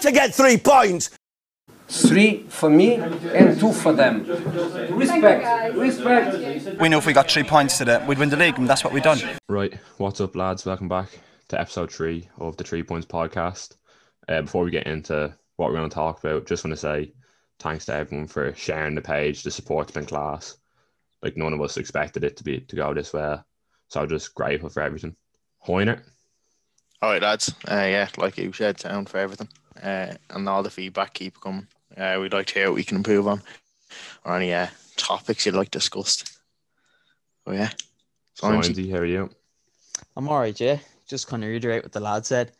to get three points. Three for me and two for them. Respect, respect. We know if we got three points today, we'd win the league, and that's what we've done. Right, what's up, lads? Welcome back to episode three of the Three Points podcast. Uh, before we get into what we're going to talk about, just want to say thanks to everyone for sharing the page. The support's been class. Like none of us expected it to be to go this well, so I'm just grateful for everything. Hoiner, All right, lads. Uh, yeah, like you said, down for everything. Uh, and all the feedback keep coming. Uh, we'd like to hear what we can improve on or any uh, topics you'd like discussed. Oh, yeah. Simonsy. Simonsy, how are you? I'm all right, yeah. Just kind of reiterate what the lad said.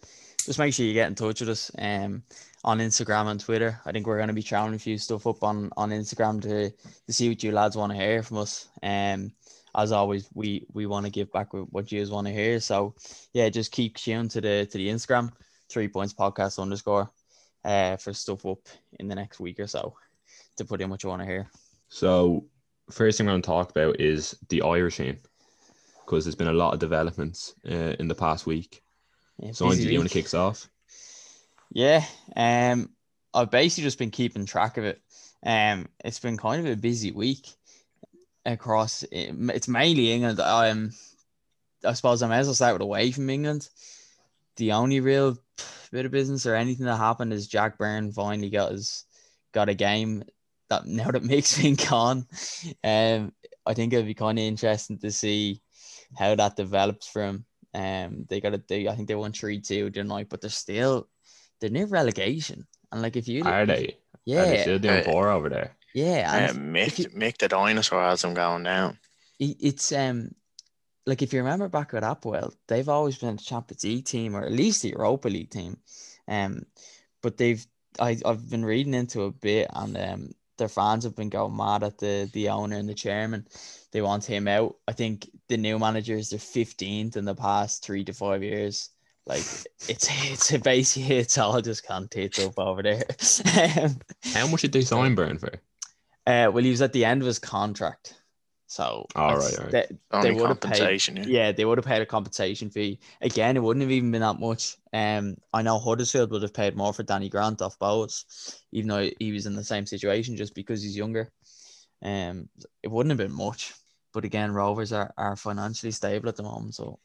Just make sure you get in touch with us um, on Instagram and Twitter. I think we're going to be throwing a few stuff up on, on Instagram to, to see what you lads want to hear from us. Um, as always, we we want to give back with what you guys want to hear. So yeah, just keep tuned to the to the Instagram, three points podcast underscore, uh, for stuff up in the next week or so to put in what you want to hear. So, first thing I'm going to talk about is the Irish team because there's been a lot of developments uh, in the past week. Yeah, So, Andy, do you want to kick us off? Yeah, um, I've basically just been keeping track of it. Um, it's been kind of a busy week across. It's mainly England. Um, I suppose I may as well start with away from England. The only real bit of business or anything that happened is Jack Byrne finally got his got a game. That now that makes me been gone, um, I think it'll be kind of interesting to see how that develops for him. Um, they got a they I think they won three two tonight, but they're still they're near relegation. And like if you Are they? Are they yeah, still doing Uh, poor over there? yeah, Uh, and if- if you- Mick, Mick the dinosaur has them going down. it's um like if you remember back with APOEL, they've always been a Champions League team or at least the Europa League team. Um, but they've I I've been reading into a bit and um their fans have been going mad at the the owner and the chairman. They want him out. I think the new managers they're fifteenth in the past three to five years. Like it's it's basically it's all just can't tits up over there. um, How much did they sign Byrne for? uh, well, he was at the end of his contract, so All that's- right, all right. They, Only would have paid. yeah. Yeah, they would have paid a compensation fee. Again, it wouldn't have even been that much. Um, I know Huddersfield would have paid more for Danny Grant off Bohs, even though he was in the same situation just because he's younger. Um, it wouldn't have been much. But again, Rovers are, are financially stable at the moment, so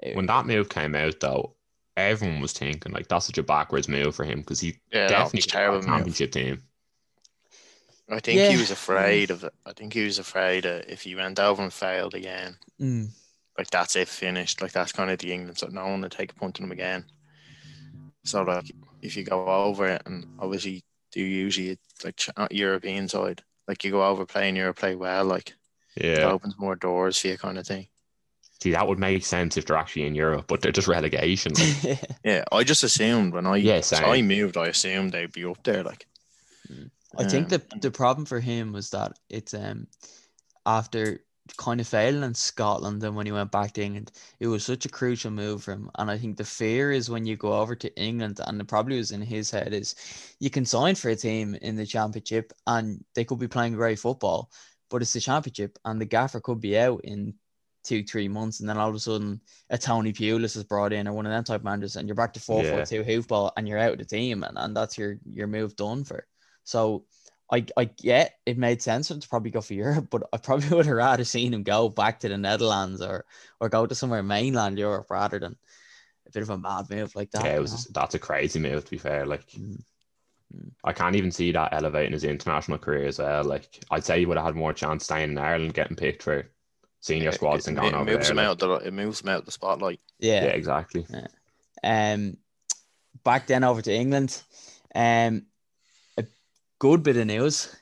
it- When that move came out, though, everyone was thinking like that's such a backwards move for him because he Yeah, that definitely was got a terrible. move. championship team. I think Yeah. he was afraid of it. I think he was afraid that if he went over and failed again, Mm, like that's it finished. Like that's kind of the England. So no one would take a punt on him again. So like if you go over it, and obviously do usually like uh, European side, like you go over playing Europe, play well, like yeah, it Yeah, opens more doors for you, kind of thing. see that would make sense if they're actually in Europe, but they're just relegation. Like, Yeah, I just assumed when I Yeah, so. I moved, I assumed they'd be up there. Like I think Um, the the problem for him was that it's um after kind of failing in Scotland and when he went back to England, it was such a crucial move for him. And I think the fear is when you go over to England, and it probably was in his head, is you can sign for a team in the championship and they could be playing great football, but it's the championship and the gaffer could be out in two, three months, and then all of a sudden a Tony Pulis is brought in or one of them type managers, and you're back to four Yeah. foot two hoofball and you're out of the team and, and that's your your move done for. So I I get it made sense for him to probably go for Europe, but I probably would have rather seen him go back to the Netherlands or or go to somewhere mainland Europe rather than a bit of a mad move like that. yeah, it you was that's a crazy move to be fair. Like, Mm. Mm. I can't even see that elevating his international career as well. Like, I'd say he would have had more chance staying in Ireland, getting picked for senior squads it, and going it over moves there. him like- out. The, it moves him out the spotlight. yeah, Yeah. exactly. Um, back then over to England. Um, a good bit of news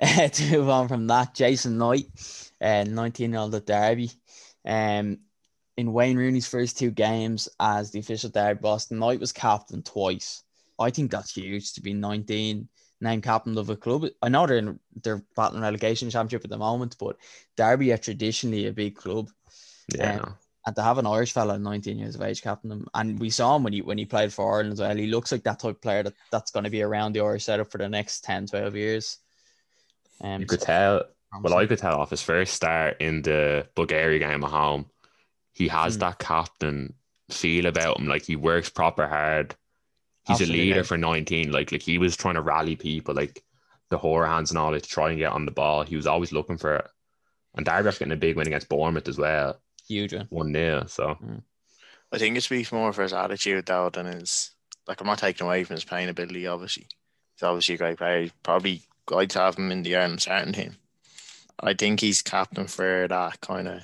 to move on from that. Jason Knight, uh, 19 year old at Derby. Um, in Wayne Rooney's first two games as the official Derby boss, Knight was captain twice. I think that's huge to be 19, named captain of a club. I know they're in, they're battling relegation championship at the moment, but Derby are traditionally a big club Yeah, Um, and to have an Irish fella, 19 years of age, captain them, and we saw him when he when he played for Ireland as well. He looks like that type of player that, that's going to be around the Irish setup for the next 10, 12 years. Um, you could so- tell. Well. I could tell off his first start in the Bulgaria game at home, he has Hmm. that captain feel about him. Like he works proper hard. He's Absolutely. a leader for 19. Like like he was trying to rally people, like the whore hands and all to try and get on the ball. He was always looking for it. And Derby after getting a big win against Bournemouth as well, Huge one. one 0 So mm. I think it speaks more for his attitude though than his like I'm not taking away from his playing ability, obviously. He's obviously a great player. Probably I'd have him in the Ireland starting team. I think he's captain for that kind of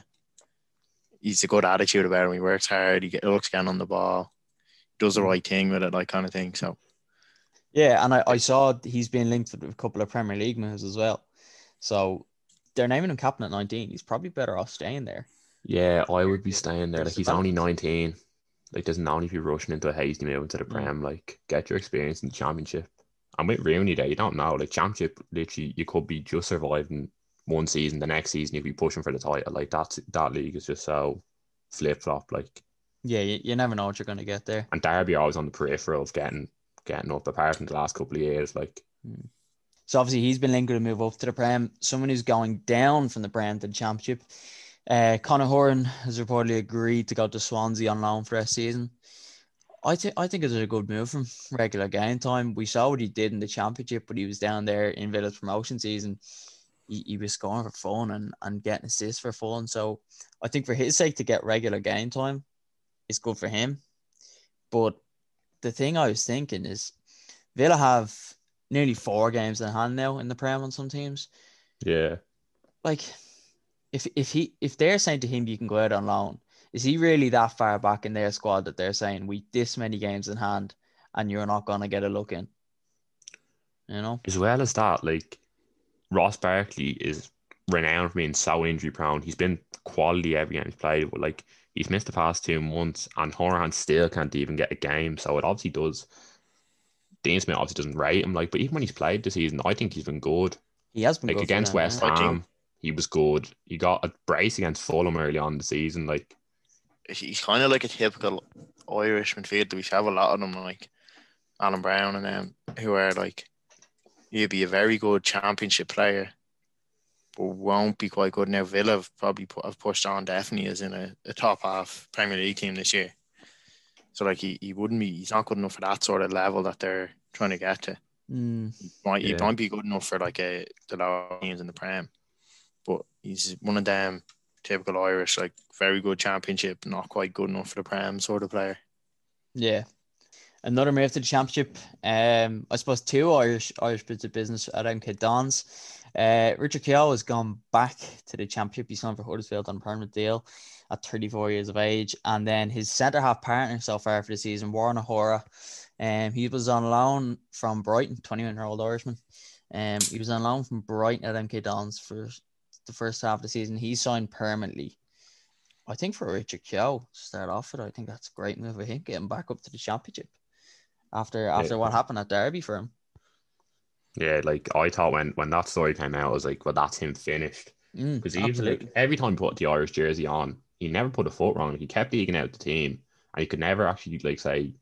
he's a good attitude about him. He works hard, he get, looks again on the ball, does the right thing with it, like kind of thing. So Yeah, and I, I saw he's been linked with a couple of Premier League moves as well. So they're naming him captain at 19. He's probably better off staying there. Yeah, I would be staying there. Like he's only 19. Like there's no need to be rushing into a hasty move into the Mm. Prem. Like get your experience in the championship. And with Rooney there, you don't know. Like championship, literally, you could be just surviving one season. The next season, you'd be pushing for the title. Like that's that league is just so flip flop. Like Yeah, you, you never know what you're going to get there. and Derby always on the peripheral of getting getting up. Apart from the last couple of years, like So obviously he's been linked to move up to the Prem. Someone who's going down from the Prem to the Championship. Uh, Conor Hourihane has reportedly agreed to go to Swansea on loan for a season. I think I think it's a good move from regular game time. We saw what he did in the Championship, but he was down there in Villa's promotion season. He, he was scoring for fun and, and getting assists for fun. So I think for his sake to get regular game time, it's good for him. But the thing I was thinking is Villa have nearly four games in hand now in the Prem on some teams. yeah, Like, if if he if they're saying to him you can go out on loan, is he really that far back in their squad that they're saying we this many games in hand and you're not gonna get a look in? You know, as well as that, like Ross Barkley is renowned for being so injury prone. He's been quality every game he's played, but like he's missed the past two months, and Hourihane still can't even get a game. So it obviously does. Dean Smith obviously doesn't rate him, like, but even when he's played this season, I think he's been good. he has been Like good against them, West yeah. I think- Ham, he was good. He got a brace against Fulham early on in the season. Like, he's kind of like a typical Irish midfielder. We have a lot of them, like Alan Browne and them, who are like, he'd be a very good championship player, but won't be quite good. Now, Villa have probably put, have pushed on definitely as in a, a top half Premier League team this year. So, like, he, he wouldn't be, he's not good enough for that sort of level that they're trying to get to. Mm, Might, He Yeah. might be good enough for like a, the lower teams in the Prem, but he's one of them typical Irish, like very good championship, not quite good enough for the Prem sort of player. yeah. Another move to the championship. Um, I suppose two Irish Irish bits of business at MK Dons. Uh, Richard Keogh has gone back to the championship. He signed for Huddersfield on a permanent deal at 34 years of age. And then his centre half partner so far for the season, Warren O'Hora. Um, he was on loan from Brighton, 21 year old Irishman. Um, he was on loan from Brighton at MK Dons for the first half of the season. He signed permanently. I think for Richard Keogh to start off with, I think that's a great move for him, getting back up to the championship after after what happened at Derby for him. yeah, like I thought when when that story came out, I was like, well, that's him finished. Mm, Because he was like every time he put the Irish jersey on, he never put a foot wrong. He kept eking out the team, and he could never actually like say,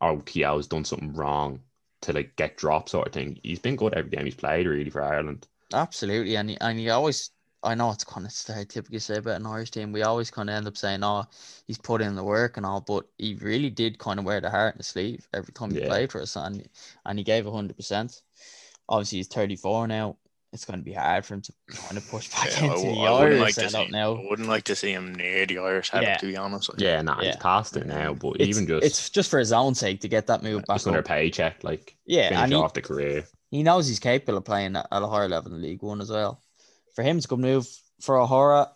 "Oh, Keogh's done something wrong" to like get dropped sort of thing. He's been good every game he's played really for Ireland. Absolutely, and he, and he always. I know it's kind of stereotypical to say about an Irish team. We always kind of end up saying, "Oh, he's put in the work and all," but he really did kind of wear the heart in the sleeve every time he Yeah. played for us, and and he gave hundred percent. Obviously, he's thirty four now. It's going to be hard for him to kind of push back Yeah, into w- the I Irish like setup see. now. I wouldn't like to see him near the Irish setup. Yeah. To be honest, like, Yeah, nah, Yeah. he's past it now. But It's, even just it's just for his own sake to get that move back just another up. paycheck, like Yeah, finish and he, off the career. he knows he's capable of playing at at a higher level in League One as well. For him, it's a good move. For O'Hora,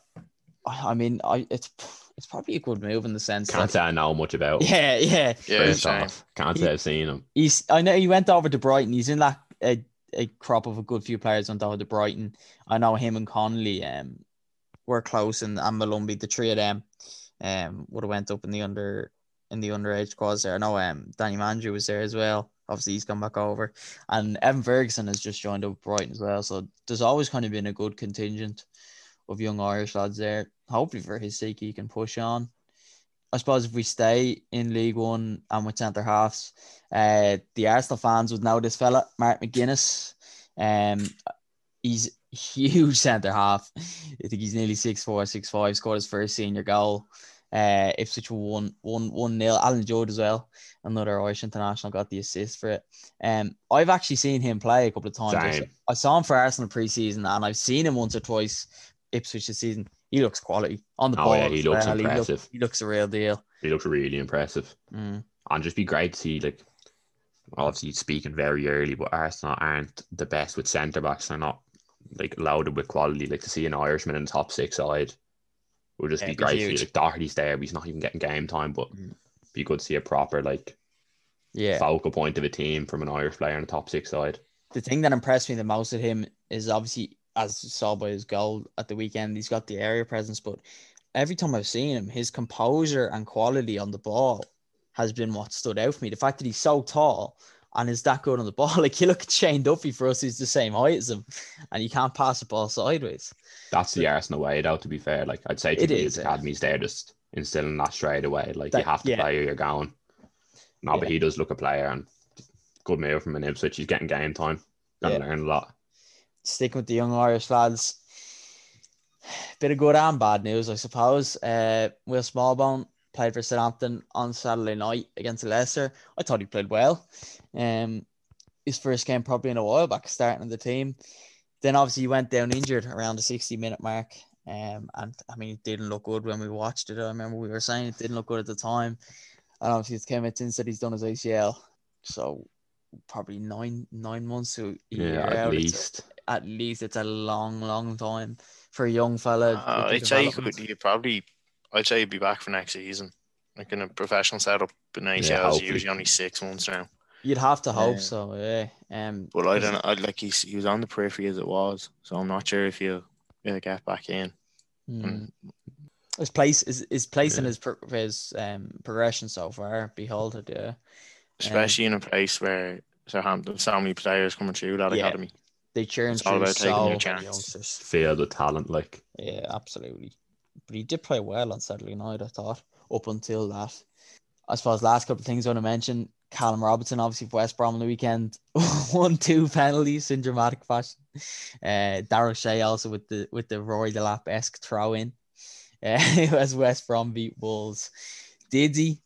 I I mean, I it's it's probably a good move in the sense Can't that say I know much about. him, yeah, yeah. yeah, first same. off. Can't He- say I've seen him. He's I know he went over to Brighton. He's in that a, a crop of a good few players went over to Brighton. I know him and Connolly um were close and, and Molumby, the three of them um would have went up in the under in the underage squads there. I know um Danny Mandroiu was there as well. Obviously he's come back over. And Evan Ferguson has just joined up Brighton as well. So there's always kind of been a good contingent of young Irish lads there. Hopefully for his sake he can push on. I suppose if we stay in League One and with centre halves, uh, the Arsenal fans would know this fella, Mark McGuinness. Um, he's huge centre half. I think he's nearly six four, six five. Scored his first senior goal Uh, Ipswich won one one nil. Alan Judge as well, another Irish international, got the assist for it. Um, I've actually seen him play a couple of times. I Same. I saw him for Arsenal preseason, and I've seen him once or twice Ipswich this season. He looks quality on the Oh, ball. yeah, he looks well. He, look- impressive. he looks a real deal. He looks really impressive. Mm. And just be great to see like obviously speaking very early, but Arsenal aren't the best with centre backs. They're not like loaded with quality. Like to see an Irishman in the top six side would just Yeah, be great. to see. huge. Like Doherty's there, but he's not even getting game time. But Mm. be good to see a proper like Yeah. focal point of a team from an Irish player in the top six side. the thing that impressed me the most with him is obviously as saw by his goal at the weekend, he's got the area presence, but every time I've seen him, his composure and quality on the ball has been what stood out for me. The fact that he's so tall and is that good on the ball. Like you look at Shane Duffy for us, he's the same height as him, and you can't pass the ball sideways. That's the Arsenal way, though. To be fair, like I'd say to It the is, yeah. they're just instilling that straight away. Like That- you have to yeah. play or you're going. No, but he does look a player and good move from an Ipswich. He's getting game time. Gonna Yeah. learn a lot. Sticking with the young Irish lads, bit of good and bad news, I suppose. Uh, Will Smallbone played for Southampton on Saturday night against Leicester. I thought he played well. Um, his first game probably in a while back, starting in the team. Then obviously he went down injured around the 60 minute mark. Um, and I mean, it didn't look good when we watched it. I remember we were saying it didn't look good at the time. And obviously, it's came out since that he's done his ACL. So probably nine nine months to Yeah, at out. It's- least. at least it's a long, long time for a young fella. Uh, with the I'd you could you probably I'd say he'd be back for next season. Like in a professional setup, in ACL is hopefully. usually only six months now. You'd have to hope Yeah. so, yeah. Um, But I don't know. I'd like he's, he was on the periphery as it was, so I'm not sure if he'll, he'll get back in. mm. His place is his place in his pro- his um progression so far. Behold it, yeah. Especially in a place where Southampton so many players coming through that Yeah. academy. They churn It's all through about taking so your many chance. youngsters. Filled with talent, like Yeah, absolutely. But he did play well on Saturday night, I thought, up until that. I suppose last couple of things I want to mention. Callum Robinson, obviously for West Brom on the weekend, won two penalties in dramatic fashion. Uh, Dara O'Shea also with the with the Rory Delap esque throw in. Uh, as West Brom beat Wolves. Did he?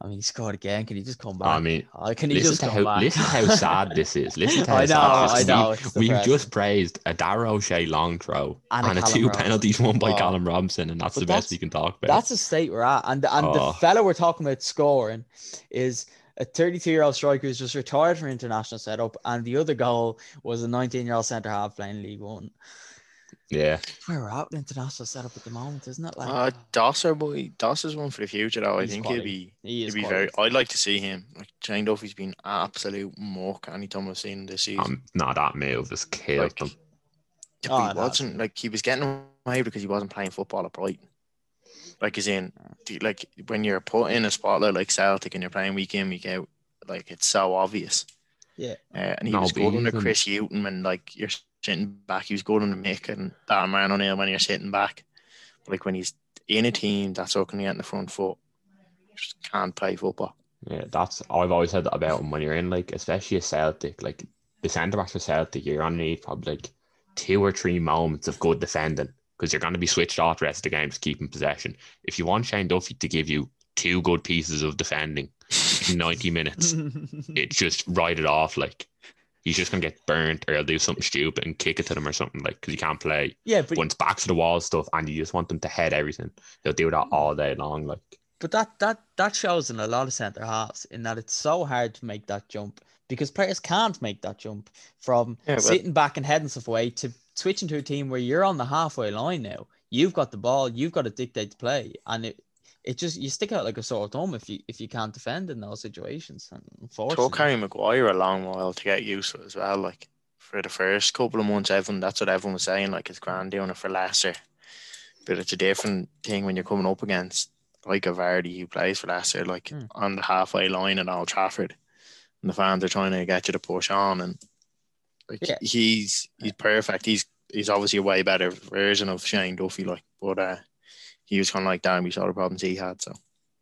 I mean, he scored again. Can he just come back? I mean, Oh, can he just come how back? listen how sad this is. Listen to how I know, sad this I is. know. We- it's We've just praised a Dara O'Shea long throw And and, a a two Robinson. penalties won by Oh. Callum Robinson, and that's But the best that's- we can talk about. That's the state we're at. And and the Oh. fella we're talking about scoring is a 32 year old striker who's just retired from international setup, and the other goal was a 19 year old centre half playing League One. Yeah, Where we're at with international setup at the moment, isn't it? Like Uh, Dosser boy, Dosser's one for the future though. I think quality. he'll be he he'll be quality. very. I'd like to see him. Like Shane Duffy's been absolute muck anytime I've seen him this season. um, no, that move has killed Like, them. Yeah, Oh, he no. wasn't like he was getting away because he wasn't playing football at Brighton. Like as in, like when you're put in a spotlight like Celtic and you're playing week in week out, like it's so obvious. Yeah. Uh, and he No, was but good under Chris Houghton and like you're sitting back. He was good under Mick and Dan Man O'Neill when you're sitting back. But like when he's in a team that's looking to get in the front foot, just can't play football. Yeah, that's I've always said that about him when you're in like, especially a Celtic, like the centre backs for Celtic, you're gonna need probably like two or three moments of good defending because you're gonna be switched off the rest of the game to keep in possession. If you want Shane Duffy to give you two good pieces of defending in 90 minutes, it just write it off like he's just gonna get burnt or he'll do something stupid and kick it to them or something like because you can't play. yeah, but When it's back to the wall stuff and you just want them to head everything, they'll do that all day long. Like But that that that shows in a lot of centre halves in that it's so hard to make that jump because players can't make that jump from Yeah, but- sitting back and heading stuff away to switching to a team where you're on the halfway line now. You've got the ball, you've got to dictate the play, and it it just you stick out like a sore thumb if you if you can't defend in those situations. And took Harry Maguire a long while to get used to it as well. Like for the first couple of months, everyone that's what everyone was saying. Like it's grand doing it for Leicester, but it's a different thing when you're coming up against like a Vardy who plays for Leicester, like Hmm. on the halfway line at Old Trafford, and the fans are trying to get you to push on, and like Yeah. he's he's perfect. He's he's obviously a way better version of Shane Duffy, like, but uh, he was kind of like that. and We saw the problems he had, so.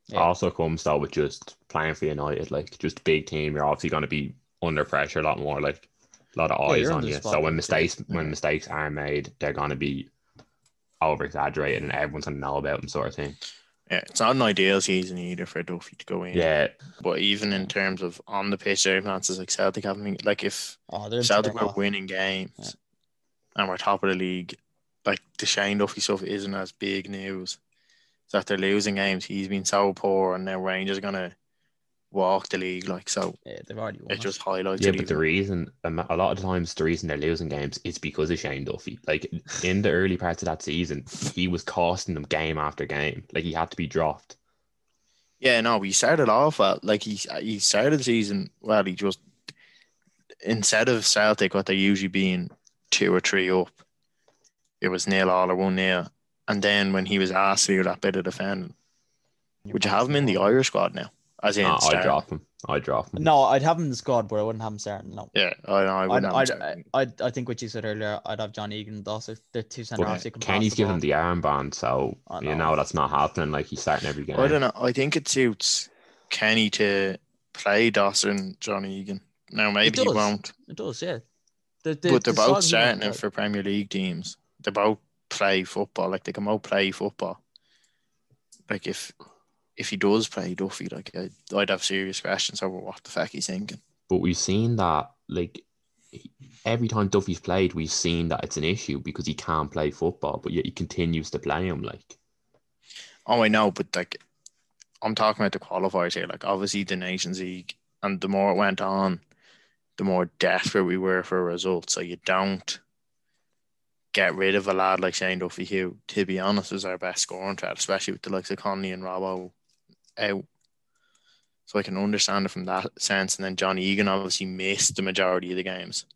Yeah. also comes though with just playing for United, like just a big team. You're obviously going to be under pressure a lot more, like a lot of eyes you're on you. So spotlight, when too. mistakes when mistakes are made, they're going to be over exaggerated, and everyone's going to know about them, sort of thing. Yeah, it's not an ideal season either for Duffy to go in. Yeah, But even in terms of on the pitch circumstances, like Celtic having like if Oh, they're Celtic terrible. were winning games Yeah. and we're top of the league, like the Shane Duffy stuff isn't as big news. So if they're losing games, he's been so poor, and now Rangers are gonna walk the league. Like so, Yeah, they've already won. it just highlights. yeah, it but the reason a a lot of times the reason they're losing games is because of Shane Duffy. Like in the early parts of that season, he was costing them game after game. Like he had to be dropped. Yeah, no, he started off well. Like he he started the season well. He just instead of Celtic, what they're usually being two or three up, it was nil all or one nil. And then when he was asked to do that bit of defending, would you have him in the Irish squad now? As in, Nah, I'd drop him. I'd drop him. No, I'd have him in the squad, but I wouldn't have him starting. No. Yeah, I, I I'd, wouldn't have I'd. I'd, I think what you said earlier, I'd have John Egan and Dawson. They're two centre But halves. who can pass Kenny's the giving ball. him the armband, so I you know. know that's not happening. Like he's starting every game. I don't know. I think it suits Kenny to play Dawson and John Egan. Now maybe he won't, It does, yeah. The, the, but they're the both starting even- for Premier League teams. They both play football. Like they can both play football. Like if if he does play Duffy, like I'd, I'd have serious questions over what the fuck he's thinking. But we've seen that like every time Duffy's played, we've seen that it's an issue because he can't play football, but yet he continues to play him. Like Oh, I know, but like I'm talking about the qualifiers here. Like obviously the Nations League, and the more it went on, the more desperate we were for results. So you don't get rid of a lad like Shane Duffy, who, to be honest, was our best scoring threat, especially with the likes of Conley and Robbo out. So I can understand it from that sense. And then John Egan obviously missed the majority of the games.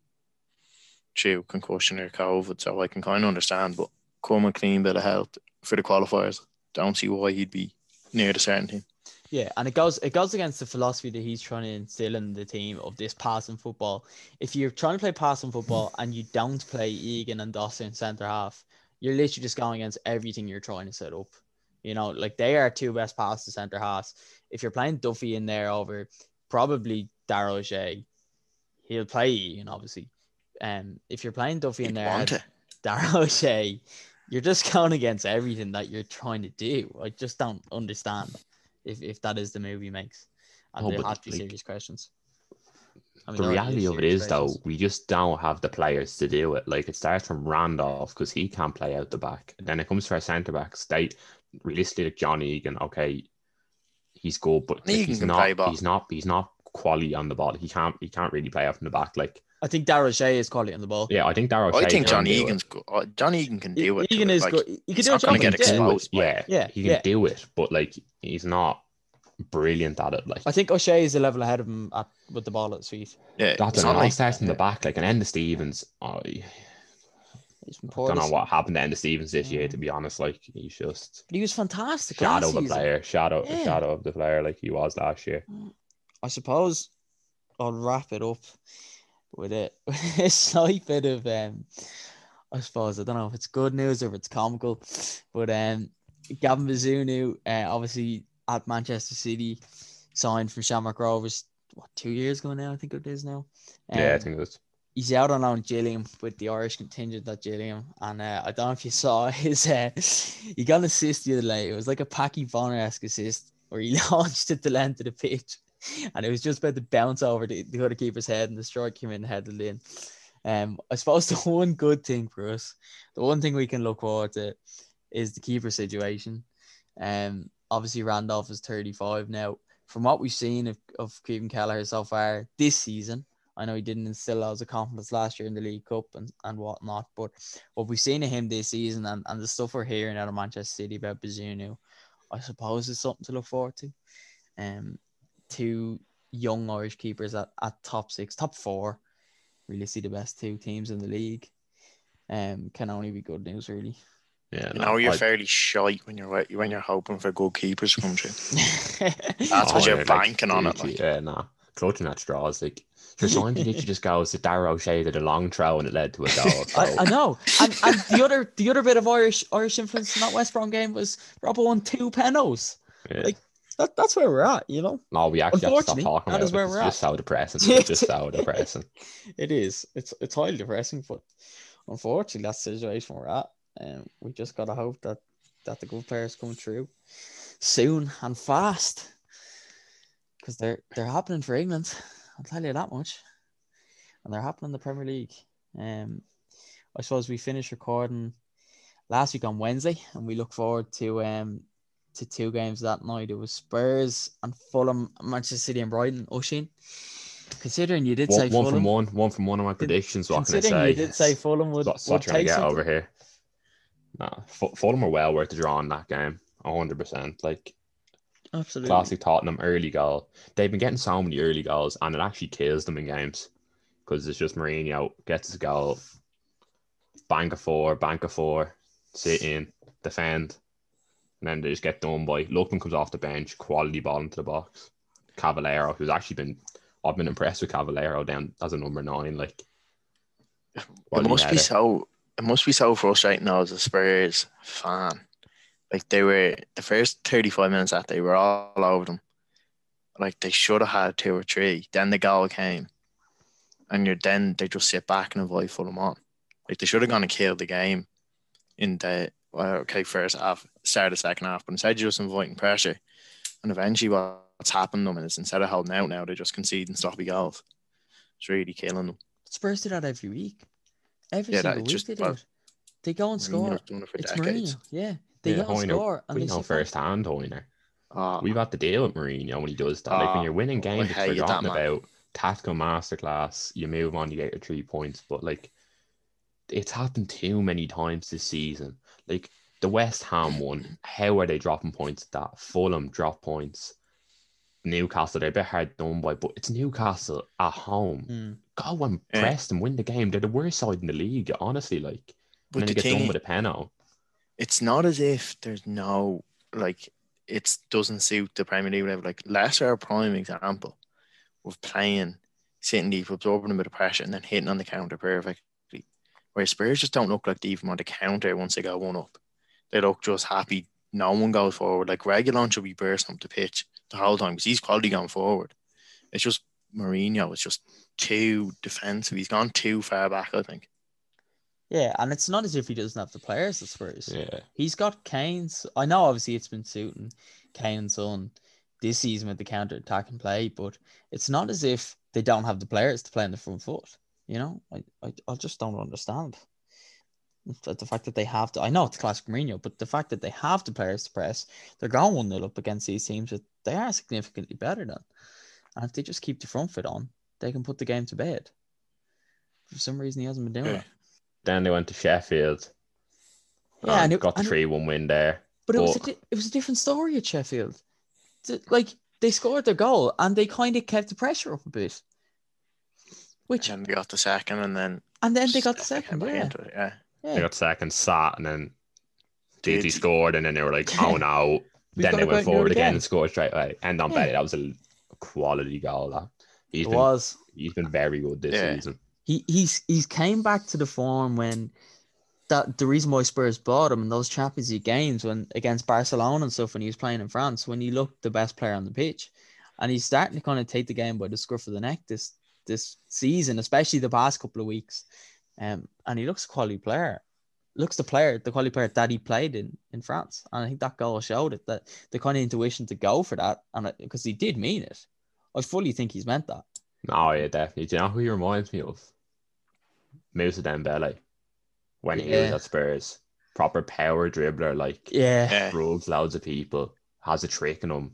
True, concussion or COVID. So I can kind of understand, but come a clean bit of health for the qualifiers. Don't see why he'd be near the certain team. Yeah, and it goes it goes against the philosophy that he's trying to instill in the team of this passing football. If you're trying to play passing football and you don't play Egan and Dawson centre half, you're literally just going against everything you're trying to set up. You know, like they are two best passes centre halves. If you're playing Duffy in there over probably Dara O'Shea, he'll play Egan obviously. Um, if you're playing Duffy in there. Dara O'Shea, you're just going against everything that you're trying to do. I just don't understand if, if that is the move he makes. And No, there but, have to be like, serious questions. I mean, the reality of it is, serious though, we just don't have the players to do it. Like it starts from Randolph because he can't play out the back. And then it comes to our centre backs. They realistically, like John Egan, okay, he's good, but like, he's not. play ball. He's not. He's not quality on the ball. He can't. He can't really play out from the back. Like I think Dara O'Shea is quality on the ball. yeah, I think Dara. I O'Shea think can John do it. Egan's good. Uh, John Egan can do it. to Egan it. is Like, good. He can he's do a not gonna get the it. exposed. by it. Yeah, Yeah, he can yeah. do it, but like he's not brilliant at it. Like I think O'Shea is a level ahead of him at, with the ball at his feet. Yeah, that's it's an not all like starts from the back. Like an Enda Stevens. I He's been don't know what happened to Enda Stevens this year. To be honest, like he's just But he was fantastic. shadow last of a season. player, shadow Yeah. shadow of the player like he was last year. I suppose I'll wrap it up with a, a slight bit of um I suppose I don't know if it's good news or if it's comical, but um Gavin Bazunu, uh, obviously at Manchester City, signed from Shamrock Rovers what two years ago now, I think it is now. yeah, I Um, think it was. he's out on loan Gillingham with the Irish contingent at Gillingham, and uh, I don't know if you saw his uh, he got an assist the other night. It was like a Packie Bonner esque assist where he launched it to length of the pitch, and it was just about to bounce over the, the other keeper's head, and the strike came in and headed in. Um, I suppose the one good thing for us, the one thing we can look forward to, is the keeper situation. Um, obviously Randolph is 35 now. From what we've seen of, of Caoimhín Kelleher so far this season, I know he didn't instill loads of confidence last year in the League Cup and, and whatnot, but what we've seen of him this season and, and the stuff we're hearing out of Manchester City about Bazunu, I suppose is something to look forward to. Um, two young Irish keepers at, at top six, top four, really see the best two teams in the league. Um, can only be good news, really. Yeah, You no, you're I- fairly shy when you're when you're hoping for good keepers to come through. That's That's what Oh, you're yeah, like, banking on it. Like, Yeah, nah. Clutching at straws. Like your sign literally just goes to Dara O'Shea did a long throw and it led to a goal. So, I, I know, and, and the other the other bit of Irish Irish influence in that West Brom game was Robbo won two penalties. yeah. like, That, that's where we're at, you know. no, we actually have to stop talking that about is it. where It's we're just at. so depressing. It's just so depressing. It is. It's it's highly depressing, but unfortunately, that's the situation we're at. And we just gotta hope that that the good players come through. soon and fast because they're they're happening for England. I'll tell you that much, and they're happening in the Premier League. Um, I suppose we finished recording last week on Wednesday, and we look forward to um to two games that night. It was Spurs and Fulham, Manchester City and Brighton. Oshin, considering you did One, say one Fulham, from one, one from one of my predictions. What can I considering say? you did say Fulham would, What's what trying to get something. over here? Nah, Fu- Fulham are well worth the draw in that game. hundred percent. Like Absolutely. classic Tottenham early goal. They've been getting so many early goals, and it actually kills them in games because it's just Mourinho gets his goal, bank a four, bank a four, sit in, defend, and then they just get done by. Lookman comes off the bench, quality ball into the box. Cavaleiro, who's actually been, I've been impressed with Cavaleiro down as a number nine. Like, It must be header. so. It must be so frustrating now as a Spurs fan. Like they were the first thirty-five minutes that they were all over them. Like they should have had two or three. Then the goal came, and you're then they just sit back and avoid Fulham on. Like they should have gone and killed the game in the well, okay first half, start of the second half, but instead you're just inviting pressure, and eventually what's happened to them is instead of holding out now they're just conceding sloppy goals. It's really killing them. Spurs do that every week. Every Yeah, that single week just- they do well, it. They go and score. Mourinho's it for It's decades. Mourinho. Yeah. They Yeah, go and Hoyner, score and we they know firsthand, Hoyner. Ah, We've had to deal with Mourinho when he does that. like when Oh, you're winning games, it's hated that forgotten about tactical masterclass. You move on, you get your three points. But like, it's happened too many times this season. Like the West Ham one, how are they dropping points? at That Fulham drop points. Newcastle, they're a bit hard done by, but it's Newcastle at home. Mm. Go and Yeah. press them, win the game. They're the worst side in the league, honestly. Like, But and then the they get done with a penalty. it's not as if there's no like it doesn't suit the Premier League level. Like Leicester are a prime example of playing, sitting deep, absorbing a bit of pressure, and then hitting on the counter perfectly. Where Spurs just don't look like they even want to counter once they go one up. They look just happy. No one goes forward. Like Reguilón should be bursting up the pitch the whole time because he's quality going forward. It's just Mourinho is just too defensive. He's gone too far back, I think. Yeah, and it's not as if he doesn't have the players, the Spurs. Yeah. He's got Kane's. I know obviously it's been suiting Kane and Son this season with the counter attack and play, but it's not as if they don't have the players to play on the front foot. You know, I, I, I just don't understand. The, fact that they have to, I know it's classic Mourinho, but the fact that they have the players to press, they're going 1 0 up against these teams that they are significantly better than. And if they just keep the front foot on, they can put the game to bed. For some reason, he hasn't been doing Yeah. it. Then they went to Sheffield. Yeah, and and it- got the 3 1 win there. But it was a di- it was a different story at Sheffield. Like they scored their goal and they kind of kept the pressure up a bit, which And they got the second, and then and then they got the second. Yeah, it, yeah. They got second, sat, and then Did- scored, and then they were like, oh no. Then they went and do it forward again again. and scored straight away. And on Yeah. Betty, that was a quality goal. That he's It been was. he's been very good this Yeah. season. He he's he's came back to the form when that the reason why Spurs bought him in those Champions League games when against Barcelona and stuff when he was playing in France when he looked the best player on the pitch, and he's starting to kind of take the game by the scruff of the neck this this season, especially the past couple of weeks, um, and he looks a quality player. Looks the player, the quality player that he played in in France, and I think that goal showed it that the kind of intuition to go for that, and because he did mean it, I fully think he's meant that. Oh yeah, definitely. Do you know who he reminds me of? Moussa Dembele. When he was Yeah. at Spurs. Proper power dribbler, like Yeah, Yeah. loads of people, has a trick in him.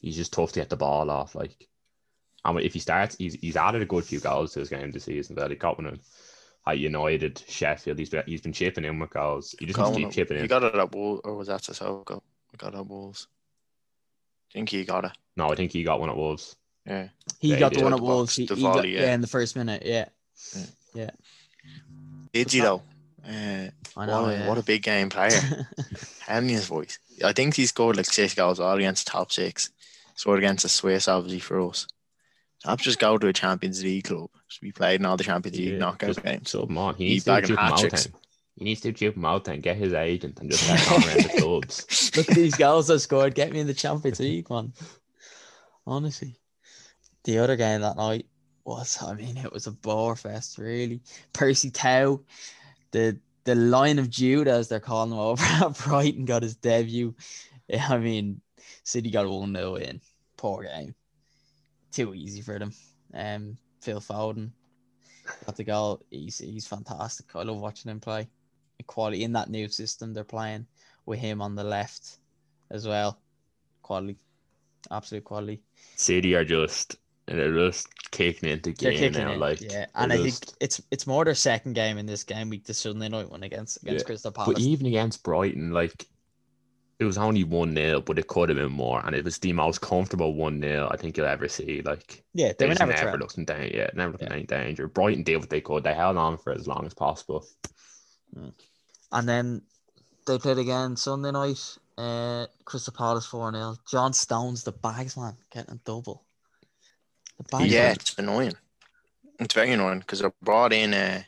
He's just tough to get the ball off. Like, and if he starts, he's he's added a good few goals to his game this season. But he got one at United, Sheffield. He's been he's been chipping in with goals. He just needs to keep chipping in. He in. got it at Wolves, or was that Sissoko? He got it at Wolves. I think he got it. No, I think he got one at Wolves. Yeah. he Yeah, he got the did. one at Wolves. box, He, the he got- yeah. yeah. in the first minute. Yeah, yeah. Did he though? Uh, I know. what, a, yeah. what a big game player. Having his voice. I think he scored like six goals all against top six. Scored against the Swiss, obviously, for us. Perhaps just go to a Champions League club. Just be played in all the Champions League Yeah, knockout just games. Sub him on. He He's needs to bagging chip him out hat-tricks. then. He needs to chip him out then, get his agent and just get on around the clubs. Look at these goals I scored. Get me in the Champions League, man. Honestly, the other game that night was. I mean, it was a bore fest, really. Percy Tau, the the line of Judah, as they're calling him over at Brighton, got his debut. I mean, City got a 1 0 in. Poor game. Too easy for them. Um, Phil Foden got the goal. He's, he's fantastic. I love watching him play. Quality in that new system they're playing with him on the left as well. Quality. Absolute quality. City are just they're just kicking into They're game kicking now. it, Like yeah, they're and I think it's it's more their second game in this game week, the Sunday night one against against Yeah, Crystal Palace. But even against Brighton, like it was only one 0 but it could have been more, and it was the most comfortable one 0 I think you'll ever see. Like yeah, they they were never never threatened. looked in danger. Yeah, never looked in Yeah. any danger. Brighton did what they could. They held on for as long as possible. And then they played again Sunday night. Uh, Crystal Palace four 0 John Stones, the bags man, getting a double. The bags Yeah, man, it's annoying. It's very annoying because I brought in uh,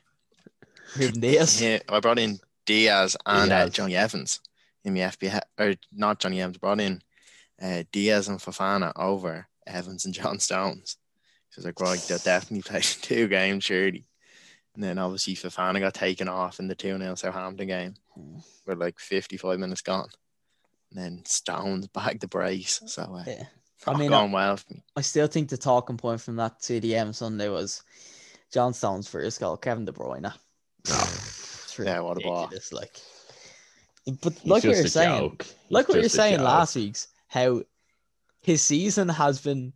Dias. yeah, I brought in Dias and uh, Jonny Evans in the FBH or not Jonny Evans. Brought in uh, Dias and Fofana over Evans and John Stones. So like, right, they'll definitely play two games, surely. And then obviously Fofana got taken off in the 2 0 Southampton game Hmm. with like 55 minutes gone. And then Stones bagged the brace. So uh, Yeah. I I mean, going well for me. I still think the talking point from that CDM Sunday was John Stones first goal, Kevin De Bruyne. It's Yeah, what a ball. Like, but He's like what you're saying. Like what you're saying joke. last week's, how his season has been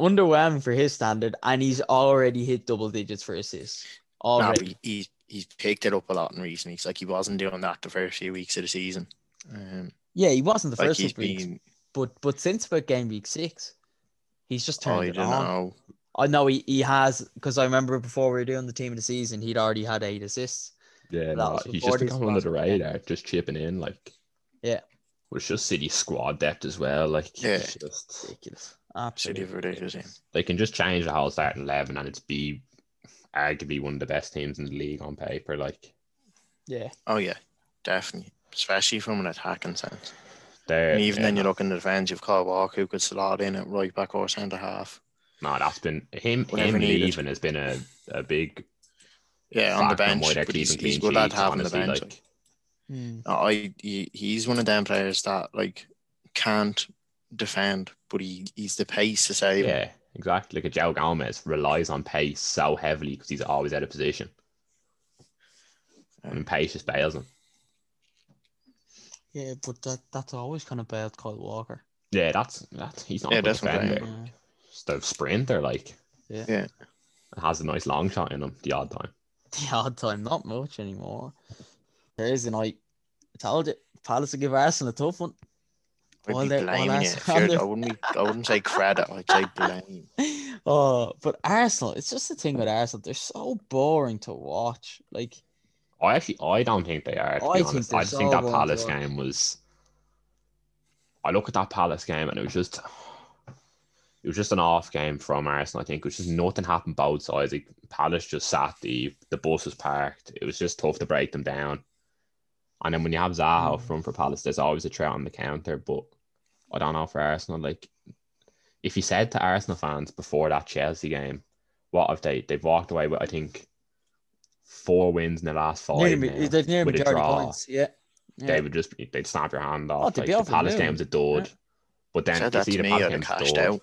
underwhelming for his standard, and he's already hit double digits for assists. Already, he, he's picked it up a lot in recent weeks. Like he wasn't doing that the first few weeks of the season. Um, yeah, he wasn't the like first he's weeks, been, but but since about game week six, he's just turned I it don't on. know. I know he, he has because I remember before we were doing the team of the season, he'd already had eight assists. Yeah, no, was he's just this gone under the last weekend. radar, just chipping in. Like, Yeah. But it's just City squad depth as well. Like, Yeah. it's just Ridiculous. Absolutely. of ridiculous. yeah. they can just change the whole starting eleven, and it's be arguably one of the best teams in the league on paper. Like, Yeah. Oh yeah, definitely. Especially from an attacking sense. they're And even then, yeah, you look in the defence. You've Kyle Walker who could slot in at right back or centre half. no, that's been him. Whatever Him needed. leaving has been a, a big Yeah, on the bench, why but he's, keeping he's clean good at sheets, having the bench. like, Mm. I he, he's one of them players that like can't defend, but he he's the pace to save. Yeah, exactly. Like a Joe Gomez relies on pace so heavily because he's always out of position. And pace just bails him. Yeah, but that that's always kind of bad, Kyle Walker. Yeah, that's that's He's not Yeah, a good that's what I'm defender. Yeah. Just a sprinter, like. Yeah. Yeah. It has a nice long shot in him the odd time. The odd time, not much anymore. Thursday night, I told you, Palace will give Arsenal a tough one. I'd While be they're- while blaming you. Arsenal- If you're- I wouldn't be, I wouldn't say credit. I'd say blame. Oh, but Arsenal, it's just the thing with Arsenal. They're so boring to watch. Like, I actually, I don't think they are. To I be think I just think that going Palace game was. I look at that Palace game and it was just, it was just an off game from Arsenal. I think it was just nothing happened both sides. Like, Palace just sat the the bus was parked. It was just tough to break them down. And then when you have Zaha Mm. up front for Palace, there's always a threat on the counter. But I don't know for Arsenal. Like, if you said to Arsenal fans before that Chelsea game, what have they? They've walked away with I think four wins in the last five. nearly, now they've near with a majority draw. points. Yeah. They would just they'd snap your hand Oh, off. they'd like, be the the Palace moon. game's a dud. Yeah. But then Said you that see to the me, Palace I'd game's cashed dud. out.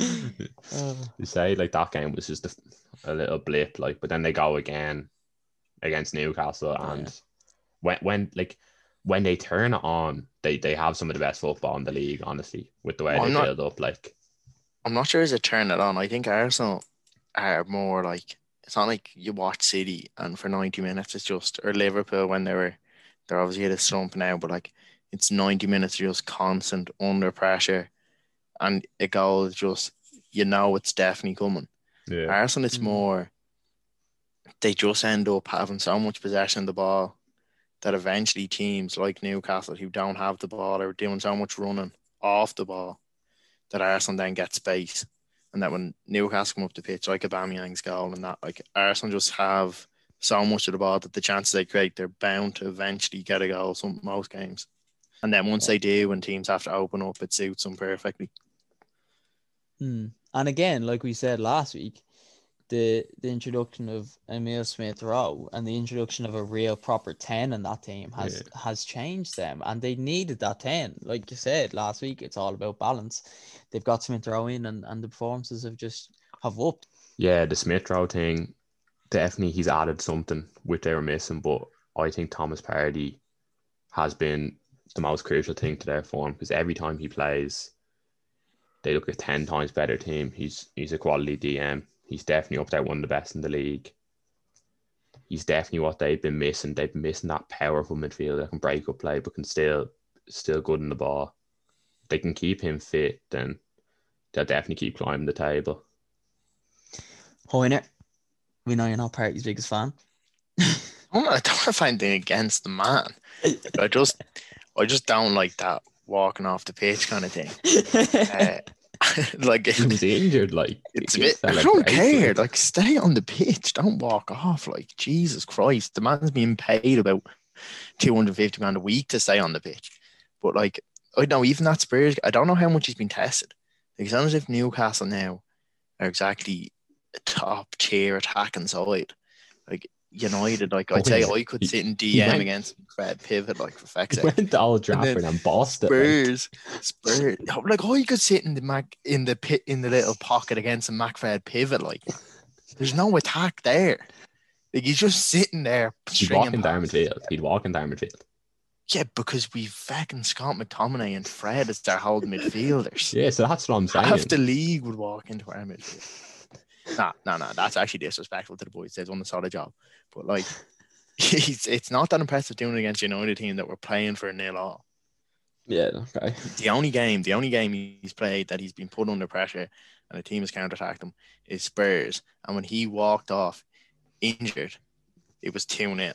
You say like that game was just a, a little blip, like, but then they go again against Newcastle, Yeah. and when when like when they turn it on, they they have some of the best football in the league, honestly, with the way I'm they build up. Like, I'm not sure is it turn it on. I think Arsenal are more like it's not like you watch City and for 90 minutes it's just or Liverpool when they were they're obviously at a slump now, but like it's 90 minutes just constant under pressure and a goal is just you know it's definitely coming. yeah, Arsenal it's Mm. more they just end up having so much possession of the ball that eventually teams like Newcastle who don't have the ball are doing so much running off the ball that Arsenal then get space. And that when Newcastle come up the pitch like Aubameyang's goal and that like Arsenal just have so much of the ball that the chances they create they're bound to eventually get a goal some most games. And then once they do when teams have to open up it suits them perfectly. Hmm. And again, like we said last week, the the introduction of Emile Smith Rowe and the introduction of a real proper ten in that team has has changed them, and they needed that ten. Like you said last week, it's all about balance. They've got Smith Rowe in, and, and the performances have just have upped. Yeah, the Smith Rowe thing, definitely he's added something which they were missing, but I think Thomas Partey has been the most crucial thing to their form because every time he plays, they look a ten times better team. He's he's a quality DM. He's definitely up there, one of the best in the league. He's definitely what they've been missing. They've been missing that powerful midfielder that can break up play but can still still good in the ball. If they can keep him fit, then they'll definitely keep climbing the table. Hoyner, we know you're not Partey's biggest fan. I'm not, I don't want to find anything against the man. I just, I just don't like that walking off the pitch kind of thing. Uh, like He was injured, like it's a bit, I don't care. like. Like, stay on the pitch. Don't walk off. Like, Jesus Christ. The man's being paid about 250 grand a week to stay on the pitch. But, like, I know even that Spurs, I don't know how much he's been tested. Like, it's not as if Newcastle now are exactly a top tier attacking side. Like, United, like, I'd Oh, say. I could sit in DM went- against Fred Pivot, like, for He went to Old And Trafford and bossed it. like. Spurs, Spurs. Oh, like, oh, you could sit in the Mac in the pit in the little pocket against a McFred pivot. Like, there's no attack there. Like, he's just sitting there He'd walk in down passes. midfield. He'd walk in down midfield. Yeah, because we've fucking Scott McTominay and Fred as their holding midfielders. Yeah, so that's what I'm saying. Half the league would walk into our midfield. Nah, nah, nah. That's actually disrespectful to the boys. They've done a solid job. But like, it's, it's not that impressive doing it against United team that we're playing for a nil all. Yeah, okay. the only game, the only game he's played that he's been put under pressure and the team has counterattacked him is Spurs. And when he walked off injured, it was 2 0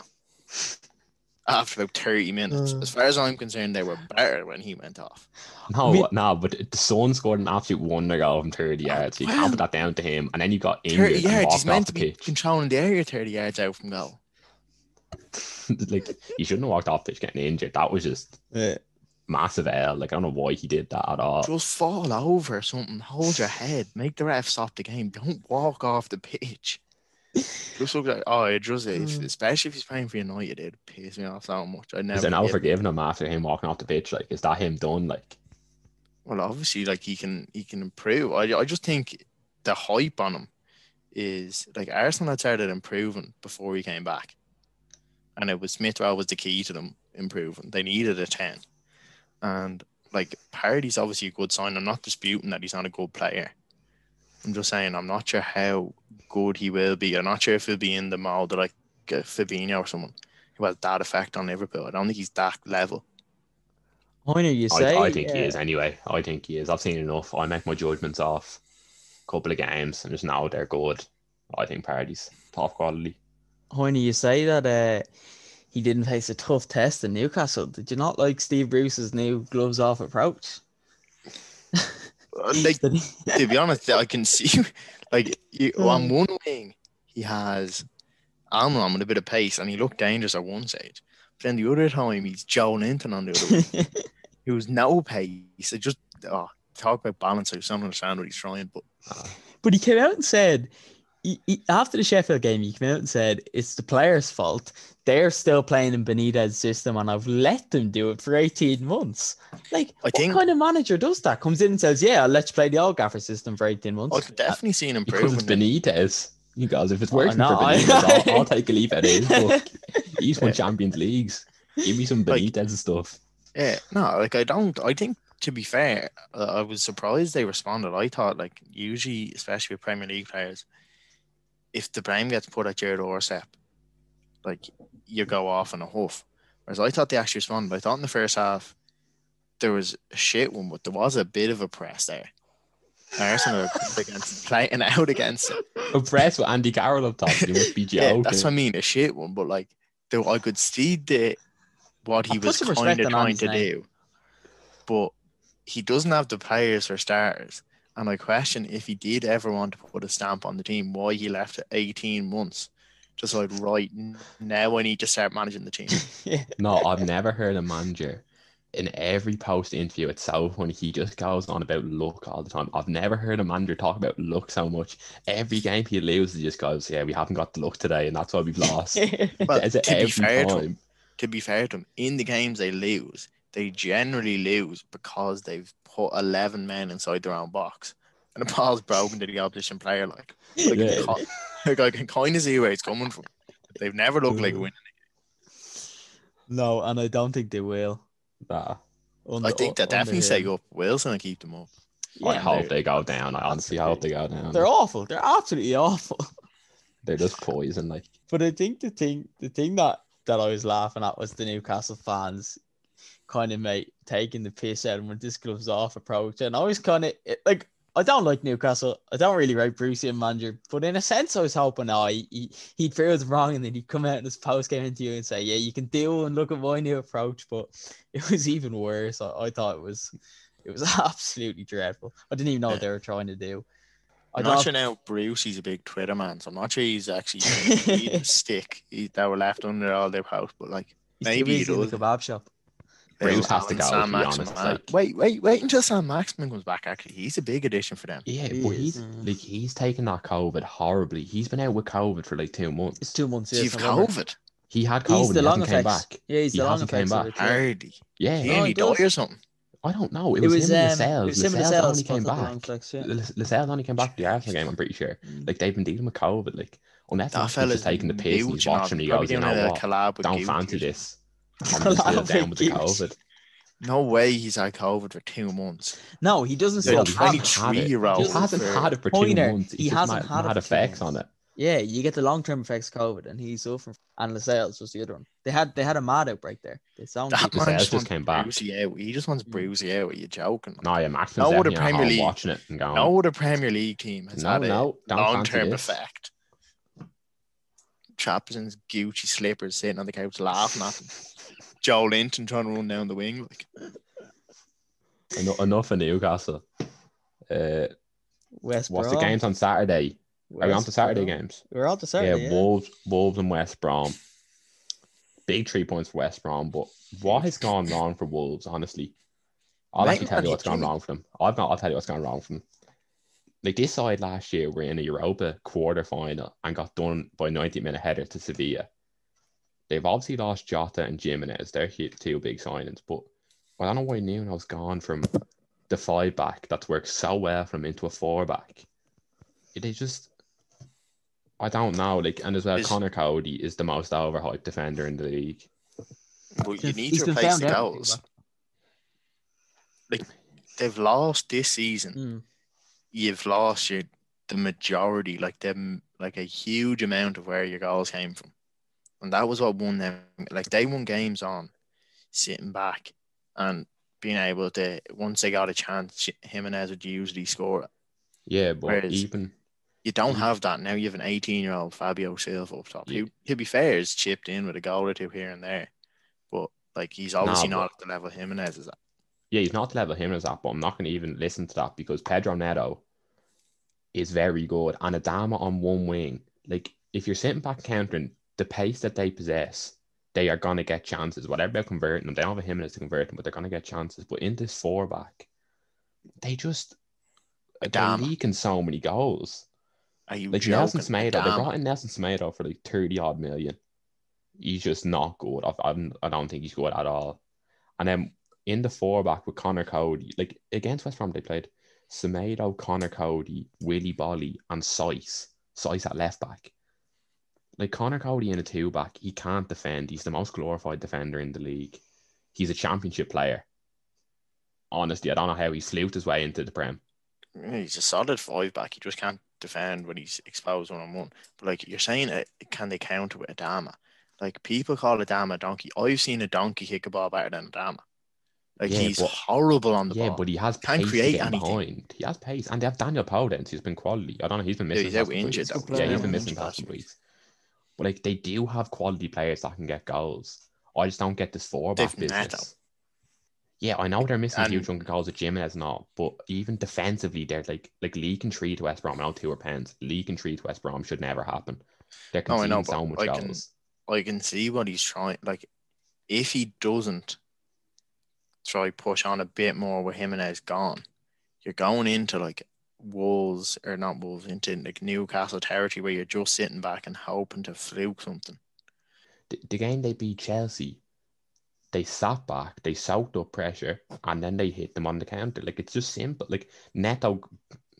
after about 30 minutes. Uh. As far as I'm concerned, they were better when he went off. No, We- no, but the Son scored an absolute wonder goal from 30 yards. So you can't Well- put that down to him. And then you got injured and yards, he's walked off meant the to be pitch. controlling the area 30 yards out from goal. like, you shouldn't have walked off the pitch getting injured. That was just Yeah. massive L. Like, I don't know why he did that at all. Just fall over or something, hold your head, make the ref stop the game. Don't walk off the pitch. Just look like, oh, if, Mm. especially if he's playing for United, it pisses me off so much. I never. Is there now forgive him. forgiving him after him walking off the pitch? Like, is that him done? Like, Well, obviously, like he can he can improve. I I just think the hype on him is like Arsenal had started improving before he came back, and it was Smith Rowe was the key to them improving. They needed a ten, and like Partey's obviously a good sign. I'm not disputing that he's not a good player. I'm just saying I'm not sure how good he will be. I'm not sure if he'll be in the mold of like uh, Fabinho or someone who has that effect on Liverpool. I don't think he's that level. Hoyner, you I, say? I think he uh, is anyway. I think he is. I've seen enough. I make my judgments off a couple of games and just now they're good. I think Partey's top quality. Hoyner, you say that uh, he didn't face a tough test in Newcastle. Did you not like Steve Bruce's new gloves off approach? Uh, Like to be honest, I can see like you, on one wing he has Almiron with a bit of pace and he looked dangerous at one stage. But then the other time he's Joelinton on the other wing. He was no pace. It just oh talk about balance. I just don't understand what he's trying, but But he came out and said, he, he- after the Sheffield game, he came out and said, it's the players' fault. They're still playing in Benitez's system, and I've let them do it for 18 months. Like, I what think- kind of manager does that? Comes in and says, yeah, let's play the old gaffer system for 18 months. I've definitely seen Because it's improvement. Benitez. You guys, if it's I working know, for I- Benitez, I'll, I'll take a leap at it. book. He's won Champions Leagues. Give me some Like- and stuff. Yeah, no, like I don't. I think to be fair, uh, I was surprised they responded. I thought like usually, especially with Premier League players, if the blame gets put at your doorstep, like you go off in a huff. Whereas I thought they actually responded. I thought in the first half there was a shit one, but there was a bit of a press there. Arsenal against playing out against it. Impressed with Andy Carroll up top. You must be Yeah, that's what I mean, a shit one. But like, though I could see the what he was kind of trying to name. do, but he doesn't have the players for starters. And I question if he did ever want to put a stamp on the team, why he left it 18 months. Just like right now, I need to start managing the team. No, I've never heard a manager in every post interview, itself when. He just goes on about luck all the time. I've never heard a manager talk about luck so much. Every game he loses, he just goes, "Yeah, we haven't got the luck today, and that's why we've lost." But Says it to be every fair to him, to be fair to them, in the games they lose, they generally lose because they've put eleven men inside their own box, and the ball's broken to the opposition player. Like, like, Yeah. like I can kind of see where it's coming from. They've never looked like winning. no, and I don't think they will. Nah. I think they definitely say up Wilson and keep them up. I hope they're, go down. I honestly hope they go down. they're awful. They're absolutely awful. They're just poison. Like, But I think the thing, the thing that that I was laughing at was the Newcastle fans kind of mate taking the piss out of when this gloves off approach, and I was kind of like, I don't like Newcastle. I don't really rate Bruce and manager, but in a sense, I was hoping, oh, he, he he'd prove them wrong, and then he'd come out in his post game interview and say, yeah, you can deal and look at my new approach. But it was even worse. I, I thought it was, it was absolutely dreadful. I didn't even know what they were trying to do. I'm not sure now. Bruce, he's a big Twitter man, so I'm not sure he's actually stick he, that were left under all their house. But like, he's maybe he busy in the does. kebab shop. Bruce has to go, Sam to be honest, like- wait, wait, wait until Saint-Maximin comes back. Actually, he's a big addition for them. yeah, He but is, he's mm. like he's taken that COVID horribly. He's been out with COVID for like two months. It's two months. So yeah, you've it's November. COVID, He had COVID. He's the He long hasn't came back. Yeah, he's He the long hasn't came effects of back. Hardy. Yeah, He only he died does. or something. I don't know. It, It was, was him um, Lascelles. it was and Lascelles Lascelles only came back. long flex, yeah. Lascelles only came back to the Arsenal game. I'm pretty sure. Mm. Like they've been dealing with COVID. Like unless That he's fella's just taking the piss and he's huge and watching, he Probably goes, you know what? collab with Don't Gucci fancy or this. I'm just still down with with the COVID. No way he's had COVID for two months. No, he doesn't Yeah, still well, have. 23-year-old He hasn't for- had it for Pointer, months. he He's hasn't just had had, it for two effects on it. Yeah, you get the long term effects of COVID, and he's suffering. And Lascelles was the other one. They had they had a mad outbreak there. They sound That Lascelles man just just came back. Brucey out. He just wants Mm. Brucey out. Are you joking? No, yeah, Max No was other definitely at Premier League- watching it and going, No other Premier League team has no, had a no, don't long fancy term this. effect. Chaps in his Gucci slippers sitting on the couch laughing at him. Joelinton trying to run down the wing. Like, Eno- Enough of Newcastle. Uh, West what's the games on Saturday? Are we on West to Saturday Brom. games? We're on to Saturday. yeah, Yeah, Wolves, Wolves and West Brom. Big three points for West Brom, but what has gone wrong for Wolves? Honestly, I'll Mate, actually tell you what's gone wrong for them. I've got. I'll tell you what's gone wrong for them. Like this side last year, we're in a Europa quarter final and got done by 90 minute header to Sevilla. They've obviously lost Jota and Jimenez. They're hu- two big signings, but I don't know why Nuno's gone from the five back that's worked so well from into a four back. They just, I don't know. Like, and as well, Is- Conor Coady is the most overhyped defender in the league. but you need He's to replace the out, goals. They've lost this season. Mm. You've lost your the majority, like them, like a huge amount of where your goals came from, and that was what won them. Like they won games on sitting back and being able to once they got a chance, Jimenez would usually score. it. Yeah, but Whereas- even You don't have that now. You have an 18 year old Fabio Silva up top. Yeah. Who, to be fair, is chipped in with a goal or two here and there, but like he's obviously No, not at the level Jimenez is at. yeah, he's not the level him as that, but I'm not going to even listen to that because Pedro Neto is very good. And Adama on one wing, like if you're sitting back countering the pace that they possess, they are going to get chances. Whatever they're converting them, they don't have a Jimenez to convert them, but they're going to get chances. But in this four back, they just they're Adama. leaking so many goals. Are you Like joking? Nelson Semedo, they brought in Nelson Semedo for like 30 odd million. He's just not good. I, I don't think he's good at all. And then in the four back with Conor Coady, like against West Brom, they played Semedo, Conor Coady, Willy Boly, and Saïss. Saïss at left back. Like Conor Coady in a two back, he can't defend. He's the most glorified defender in the league. He's a championship player. Honestly, I don't know how he slewed his way into the Prem. He's a solid five back. He just can't defend when he's exposed one on one. But like you're saying, uh, can they counter with Adama? Like people call Adama a donkey. I've seen a donkey kick a ball better than Adama. Like Yeah, he's but- horrible on the Yeah, ball. but he has Can't pace create anything. behind. He has pace, and they have Daniel Podence, He's been quality. I don't know, he's been Yeah, missing. he's out injured, Yeah, he's been missing past last couple week. weeks. But like they do have quality players that can get goals. I just don't get this four back They've Neto. business. Yeah, I know they're missing a And- huge chunk of goals at Jimenez and all, but even defensively, they're like like League and three to West Brom. I know two are pens. League and three to West Brom should never happen. They're No, I conceding know, so much I can- goals. I can see what he's trying. Like if he doesn't try push on a bit more with Jimenez gone, you're going into like Wolves or not Wolves into like Newcastle territory where you're just sitting back and hoping to fluke something. The, the game they beat Chelsea, they sat back, they soaked up pressure, and then they hit them on the counter. Like it's just simple. Like Neto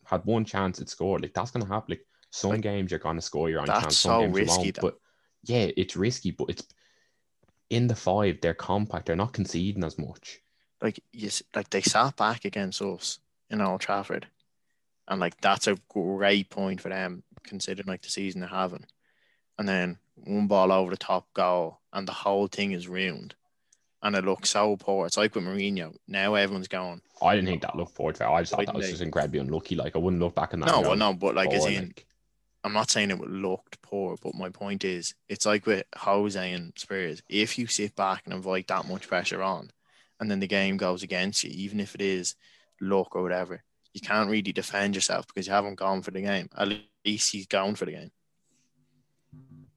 had one chance at score. Like that's gonna happen. Like some Like, games you're gonna score your own that's chance. so Some games you risky, won't. though. But yeah, it's risky, but it's in the five. They're compact. They're not conceding as much. Like you, like they sat back against us in Old Trafford, and like that's a great point for them considering like the season they're having. And then one ball over the top goal, and the whole thing is ruined, and it looks so poor. It's like with Mourinho. Now everyone's going, I didn't think that looked poor. I just thought that was just incredibly unlucky. Like I wouldn't look back on that. no, well, no, but like as in, I'm not saying it looked poor, but my point is, it's like with Jose and Spurs. If you sit back and invite that much pressure on, and then the game goes against you, even if it is luck or whatever, you can't really defend yourself because you haven't gone for the game. At least he's going for the game.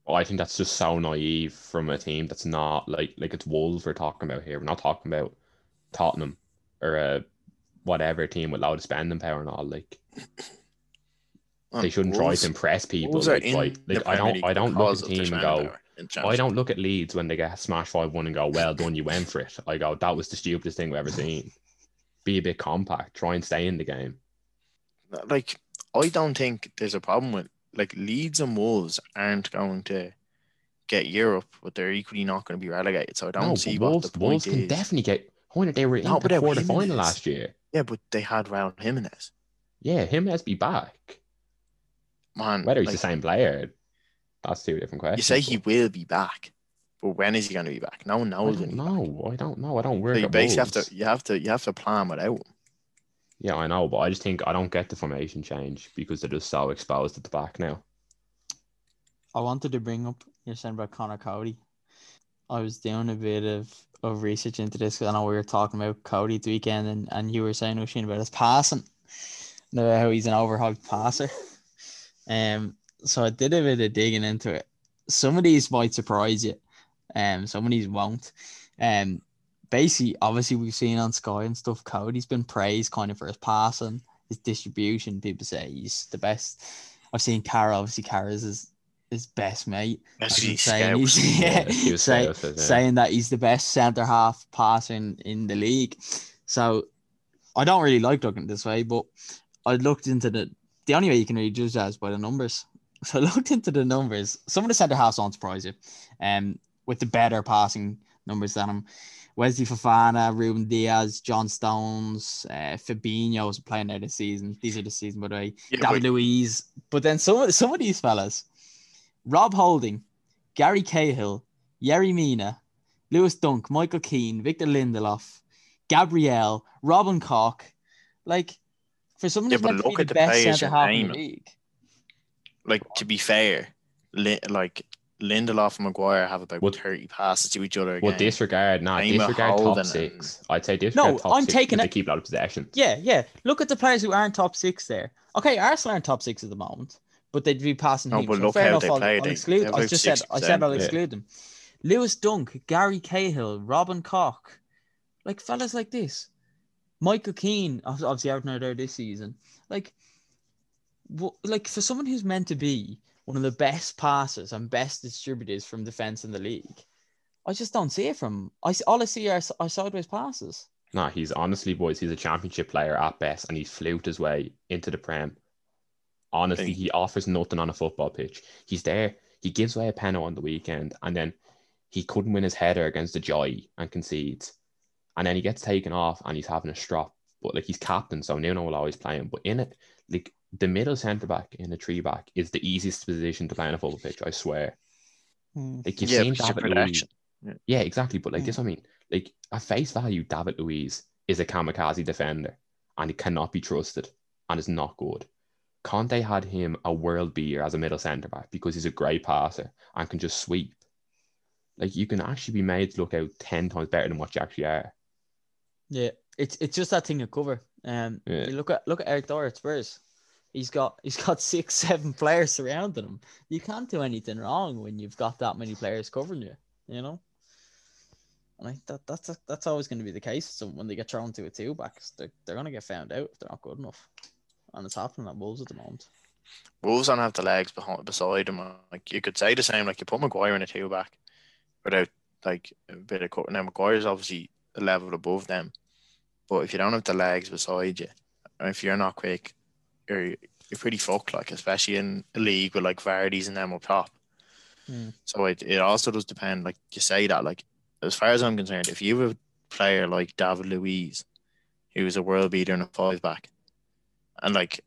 Well, I think that's just so naive from a team that's not like like it's Wolves we're talking about here. We're not talking about Tottenham or a whatever team with loud spending power and all. Like they shouldn't try to impress people. Wolves Like, like, like I don't I don't look at team and go. Oh, I don't look at Leeds when they get smashed five one and go, "Well done, you went for it." I go, "That was the stupidest thing we've ever seen." Be a bit compact. Try and stay in the game. Like I don't think there's a problem with like Leeds and Wolves aren't going to get Europe, but they're equally not going to be relegated. So I don't no, see but what Wolves, the point Wolves is. can definitely get. When they were in No, the quarter final Jimenez. last year. Yeah, but they had Raul Jimenez. Yeah, him has be back. Man, Whether he's like, the same player, that's two different questions. you say he will be back, but when is he going to be back? No one I knows. don't when he's back. know. I don't know. I don't work So you basically have to you have to you have to plan without him. Yeah, I know, but I just think I don't get the formation change because they're just so exposed at the back now. I wanted to bring up you're saying about Conor Coady. I was doing a bit of, of research into this because I know we were talking about Coady the weekend and, and you were saying Oisin about his passing. Know how he's an overhyped passer. Um so I did a bit of digging into it. Some of these might surprise you. Um some of these won't. Um basically obviously we've seen on Sky and stuff, Coady's been praised kind of for his passing, his distribution. People say he's the best. I've seen Carra, obviously Carra's his his best mate. That's I've he's saying scouts. he's- yeah, he say- scouted, yeah. saying that he's the best centre half passer in, in the league. So I don't really like looking this way, but I looked into the the only way you can really judge that is by the numbers. So I looked into the numbers. Some of the centre halves won't surprise you. Um with the better passing numbers than him. Wesley Fofana, Ruben Dias, John Stones, uh, Fabinho was playing there this season. These are the season, by the way. Yeah, David but- Luiz. But then some of some of these fellas, Rob Holding, Gary Cahill, Yerry Mina, Lewis Dunk, Michael Keane, Victor Lindelof, Gabriel, Robin Koch, like for someone Yeah, who's but meant to look be at the the best centre half in the league. Like to be fair, Li- like Lindelof and Maguire have about Would- thirty passes to each other. a Well, game. disregard, nah, Same with disregard top Holden six. I'd say disregard No, top I'm six taking because it- they keep a lot of possession. Yeah, yeah. Look at the players who aren't top six there. Okay, Arsenal aren't top six at the moment, but they'd be passing. No, heaps. but So look fair how enough, they I'll, play. I'll They- exclude. they have I about just said I said I'll 60%, yeah. exclude them. Lewis Dunk, Gary Cahill, Robin Koch, like fellas like this. Michael Keane, obviously out now there this season. Like, wh- like for someone who's meant to be one of the best passers and best distributors from defense in the league, I just don't see it from. I all I see are, are sideways passes. Nah, he's honestly, boys, he's a championship player at best, and he's fluked his way into the Prem. Honestly, he offers nothing on a football pitch. He's there. He gives away a penalty on the weekend, and then he couldn't win his header against the Joy and concedes. And then he gets taken off, and he's having a strop. But like he's captain, so Nuno will always play him. But in it, like the middle centre back in the three back is the easiest position to play on a football pitch. I swear. Like you've yeah, seen David Luiz. protection. Yeah, exactly. But like Mm. this, I mean, like at face value, David Luiz is a kamikaze defender and he cannot be trusted and is not good. Conte had him a world beater as a middle centre back because he's a great passer and can just sweep. Like you can actually be made to look out ten times better than what you actually are. Yeah, it's it's just that thing to cover. Um, Yeah. you look at look at Eric Dier at Spurs. He's got he's got six, seven players surrounding him. You can't do anything wrong when you've got that many players covering you. You know. And I, that, that's that's always going to be the case. So when they get thrown to a two backs, they're, they're going to get found out if they're not good enough. And it's happening at Wolves at the moment. Wolves don't have the legs behind beside him. Like you could say the same. Like you put Maguire in a two back, without like a bit of cut. Now Maguire's obviously a level above them, but if you don't have the legs beside you, if you're not quick, you're you're pretty fucked. Like especially in a league with like Vardy's and them up top. Hmm. So it, it also does depend. Like you say that. Like as far as I'm concerned, if you have a player like David Luiz, who's a world beater in a five back, and like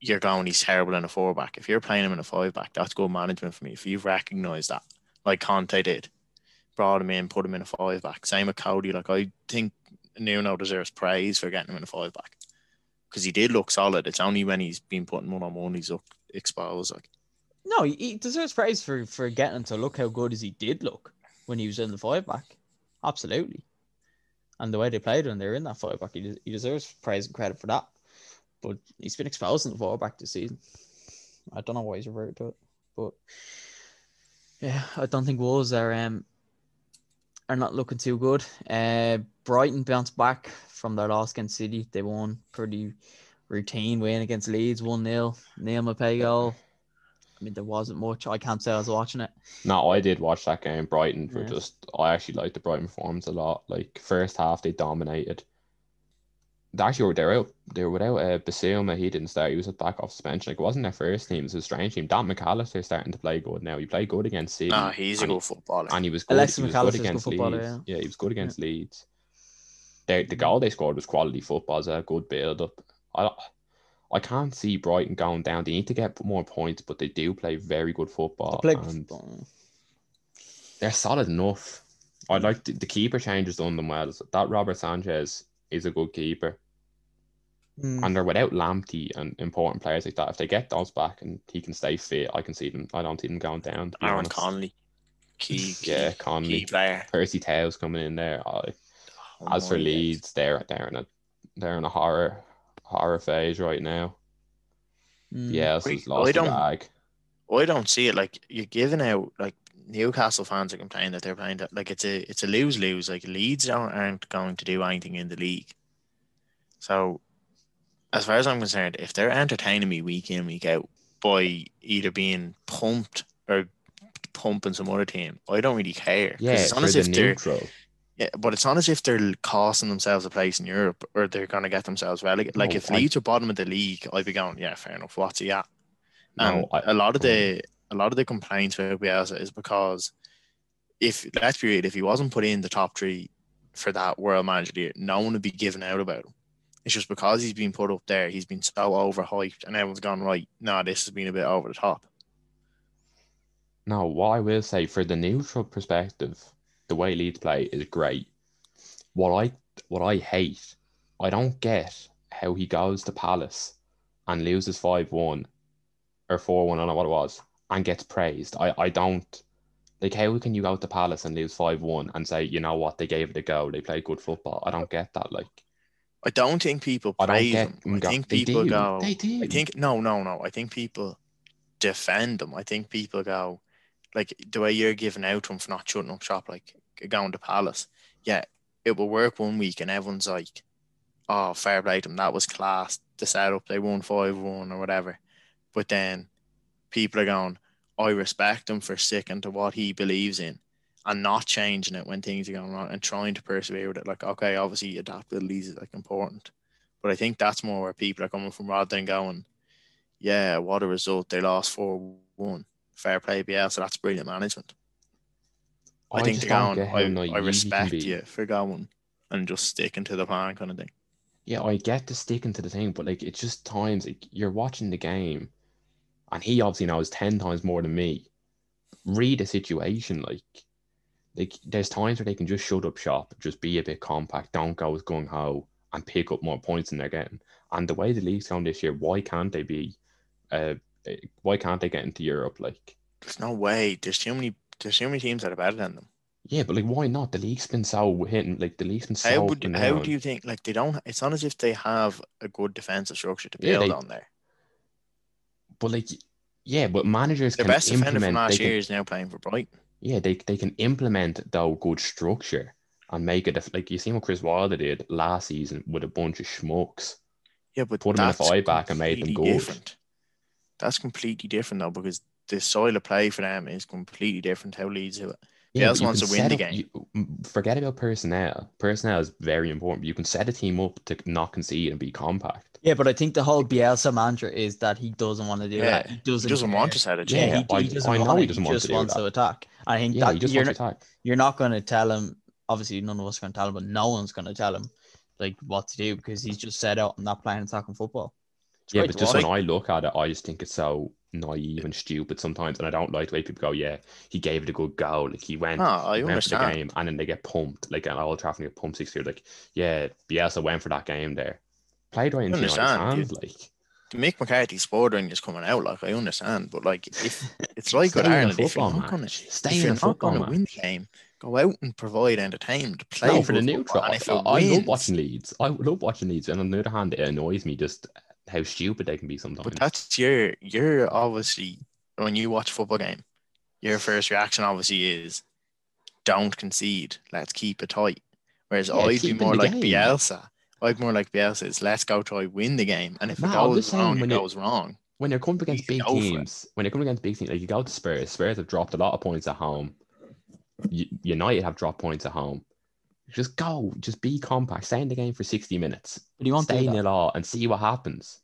you're going, he's terrible in a four back. If you're playing him in a five back, that's good management for me. If you've recognised that, like Conte did, brought him in, put him in a five back. Same with Coady. Like I think Nuno deserves praise for getting him in a five back because he did look solid. It's only when he's been putting one on one he's looked exposed. Like No, he, deserves praise for, for getting to look how good as he did look when he was in the five back. Absolutely. And the way they played when they were in that five back, he, he deserves praise and credit for that. But he's been exposed in the four back this season. I don't know why he's reverted to it. But yeah, I don't think Wolves are um are not looking too good. Uh Brighton bounced back from their loss against City. They won pretty routine win against Leeds, 1 0. Neal Maupay goal. I mean, there wasn't much. I can't say I was watching it. No, I did watch that game. Brighton were Yeah. just. I actually liked the Brighton performance a lot. Like first half, they dominated. They actually were they were out. They were without uh, Bissouma. He didn't start. He was at back off suspension. Like it wasn't their first team. It was a strange team. Dan Mac Allister starting to play good now. He played good against City. nah, he's a good footballer. and he was good. Alexis he was good a good against footballer, Leeds. yeah. he was good against Leeds. The, the goal they scored was quality football. It was a good build up. I I can't see Brighton going down. They need to get more points, but they do play very good football. They played- and they're solid enough. I like the, the keeper changes done them well. That Robert Sanchez is a good keeper, Mm. and they're without Lamptey and important players like that. If they get those back and he can stay fit, I can see them. I don't see them going down. Aaron honest. Connolly, key, key, Yeah, key Connolly. player. Percy Tails coming in there. I, Oh As for my Leeds, they're they're in a they're in a horror horror phase right now. Mm. Yeah, I- it's I lost the don't- bag. I don't see it like you're giving out like Newcastle fans are complaining that they're playing that like it's a it's a lose lose. Like Leeds aren't, aren't going to do anything in the league. So, as far as I'm concerned, if they're entertaining me week in week out by either being pumped or pumping some other team, I don't really care. 'Cause Yeah, it's not for as the if they're neutral. Yeah, but it's not as if they're costing themselves a place in Europe or they're going to get themselves relegated. Like No, if I- Leeds are bottom of the league, I'd be going, yeah, fair enough. What's he at? And No, I- a lot of the a lot of the complaints about Bielsa is because if let's be real, if he wasn't put in the top three for that World Manager Year, no one would be giving out about him. It's just because he's been put up there, he's been so overhyped, and everyone's gone right. No, this has been a bit over the top. No, what I will say for the neutral perspective, the way Leeds play is great. What I what I hate, I don't get how he goes to Palace and loses five one or four one, I don't know what it was, and gets praised. I, I don't like how can you go to Palace and lose five one and say, you know what, they gave it a go, they played good football. I don't get that. Like I don't think people I don't praise get them I go- think people do. go. They do. I think no, no, no. I think people defend them. I think people go like the way you're giving out him for not shutting up shop, like going to Palace. Yeah, it will work one week, and everyone's like, "Oh, fair play to them. That was class. The setup, they won five one or whatever." But then people are going, "I respect him for sticking to what he believes in." And not changing it when things are going wrong and trying to persevere with it. Like, okay, obviously adaptability is like important. But I think that's more where people are coming from rather than going, yeah, what a result. They lost 4 1. Fair play, Bielsa. That's brilliant management. I, think just they're going, I, I respect be. you for going and just sticking to the plan kind of thing. Yeah, I get the sticking to the thing, but like it's just times like you're watching the game, and he obviously knows ten times more than me. Read a situation, like, like there's times where they can just shut up shop, just be a bit compact, don't go as gung ho, and pick up more points than they're getting. And the way the league's going this year, why can't they be? Uh, eh, why can't they get into Europe? Like, There's no way. There's too many. There's too many teams that are better than them. yeah, but like, why not? The league's been so hitting, like the league's been so. How would how do you think like they don't? It's not as if they have a good defensive structure to Yeah, build they- on there. But like, yeah, but managers Their can best defender from last can- year is now playing for Brighton. yeah, they they can implement though good structure and make it like you seen what Chris Wilder did last season with a bunch of schmucks. Yeah, but Put 'em in a five back and made them good. Different. That's completely different though, because the style of play for them is completely different. How Leeds do it. Yeah, Bielsa but you wants to win set the up- game. you- forget about personnel. Personnel is very important. You can set a team up to not concede and be compact. Yeah, but I think the whole Bielsa mantra is that he doesn't want to do Yeah, that. He He doesn't, he doesn't want to set a Yeah, team. he, I- he doesn't I know want he it. doesn't he want just to do wants that. to attack. I think Yeah, that he just you're wants to not, attack. you're not going to tell him. Obviously, none of us can tell him, but no one's going to tell him like what to do because he's just set out and not playing attacking football. It's Yeah, but just watch. when I look at it, I just think it's so naive and stupid sometimes, and I don't like the way people go, "Yeah, he gave it a good go." Like he went, No, I went for the understand. game, and then they get pumped. Like at Old Trafford, they get pumped six years. Like, yeah, Bielsa went for that game there. Played right into understand, hands. Like, To make McCarthy spordering is coming out, like I understand, but like if it's like with Ireland, if you're football not gonna. Stay in the not gonna win the game, go out and provide entertainment. Play no, for the neutral. I, I love watching Leeds. I love watching Leeds, and on the other hand, it annoys me just how stupid they can be sometimes. But that's your your obviously when you watch a football game, your first reaction obviously is don't concede. Let's keep it tight. Whereas Yeah, I'd be more like game. Bielsa. I'd more like Bielsa is let's go try win the game. And if No, it goes wrong, it goes wrong. when you're coming against big go for it. teams, when you're coming against big teams, like you go to Spurs, Spurs have dropped a lot of points at home. United have dropped points at home. Just go, just be compact, stay in the game for 60 minutes, But you won't stay do that. all, and see what happens.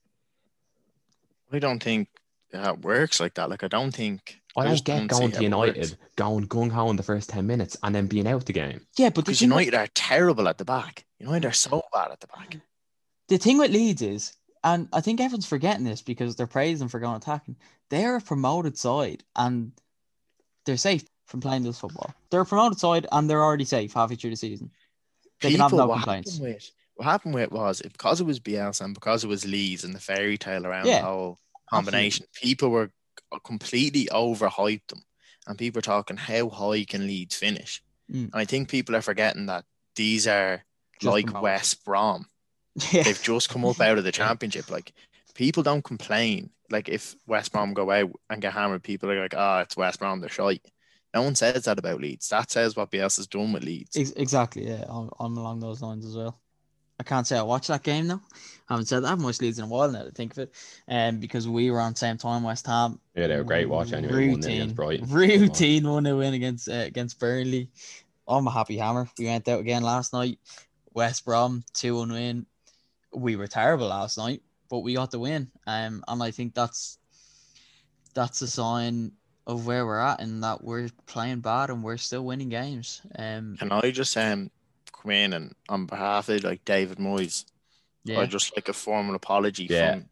I don't think that works like that. Like I don't think I just don't get see going to United, works. going gung ho in the first 10 minutes, and then being out the game. Yeah, but Because United are terrible at the back. United are so bad at the back. the thing with Leeds is, and I think everyone's forgetting this because they're praising for going attacking. They're a promoted side and they're safe from playing this football. They're a promoted side and they're already safe halfway through the season. They can have no what complaints. Happened with, what happened with it was because it was Bielsa and because it was Leeds and the fairy tale around Yeah, the whole combination, people were completely overhyped them. And people were talking, how high can Leeds finish? Mm. And I think people are forgetting that these are Just like promoted. West Brom. Yeah. They've just come up out of the championship. Like people don't complain. Like if West Brom go out and get hammered, people are like, "Ah, it's West Brom. They're shite." No one says that about Leeds. That says what Bielsa's done with Leeds. Exactly, yeah. I'm, I'm along those lines as well. I can't say I watched that game though. I haven't said that. I haven't watched Leeds in a while now to think of it. Um, because we were on same time, West Ham. Yeah, they were great watch anyway. one nil against Brighton. Routine one to win against uh, against Burnley. I'm a happy hammer. We went out again last night. West Brom two one win. We were terrible last night, but we got the win. Um, and I think that's that's a sign of where we're at and that we're playing bad and we're still winning games. Um, Can I just um come in and on behalf of like David Moyes, yeah. I'd just like a formal apology Yeah. from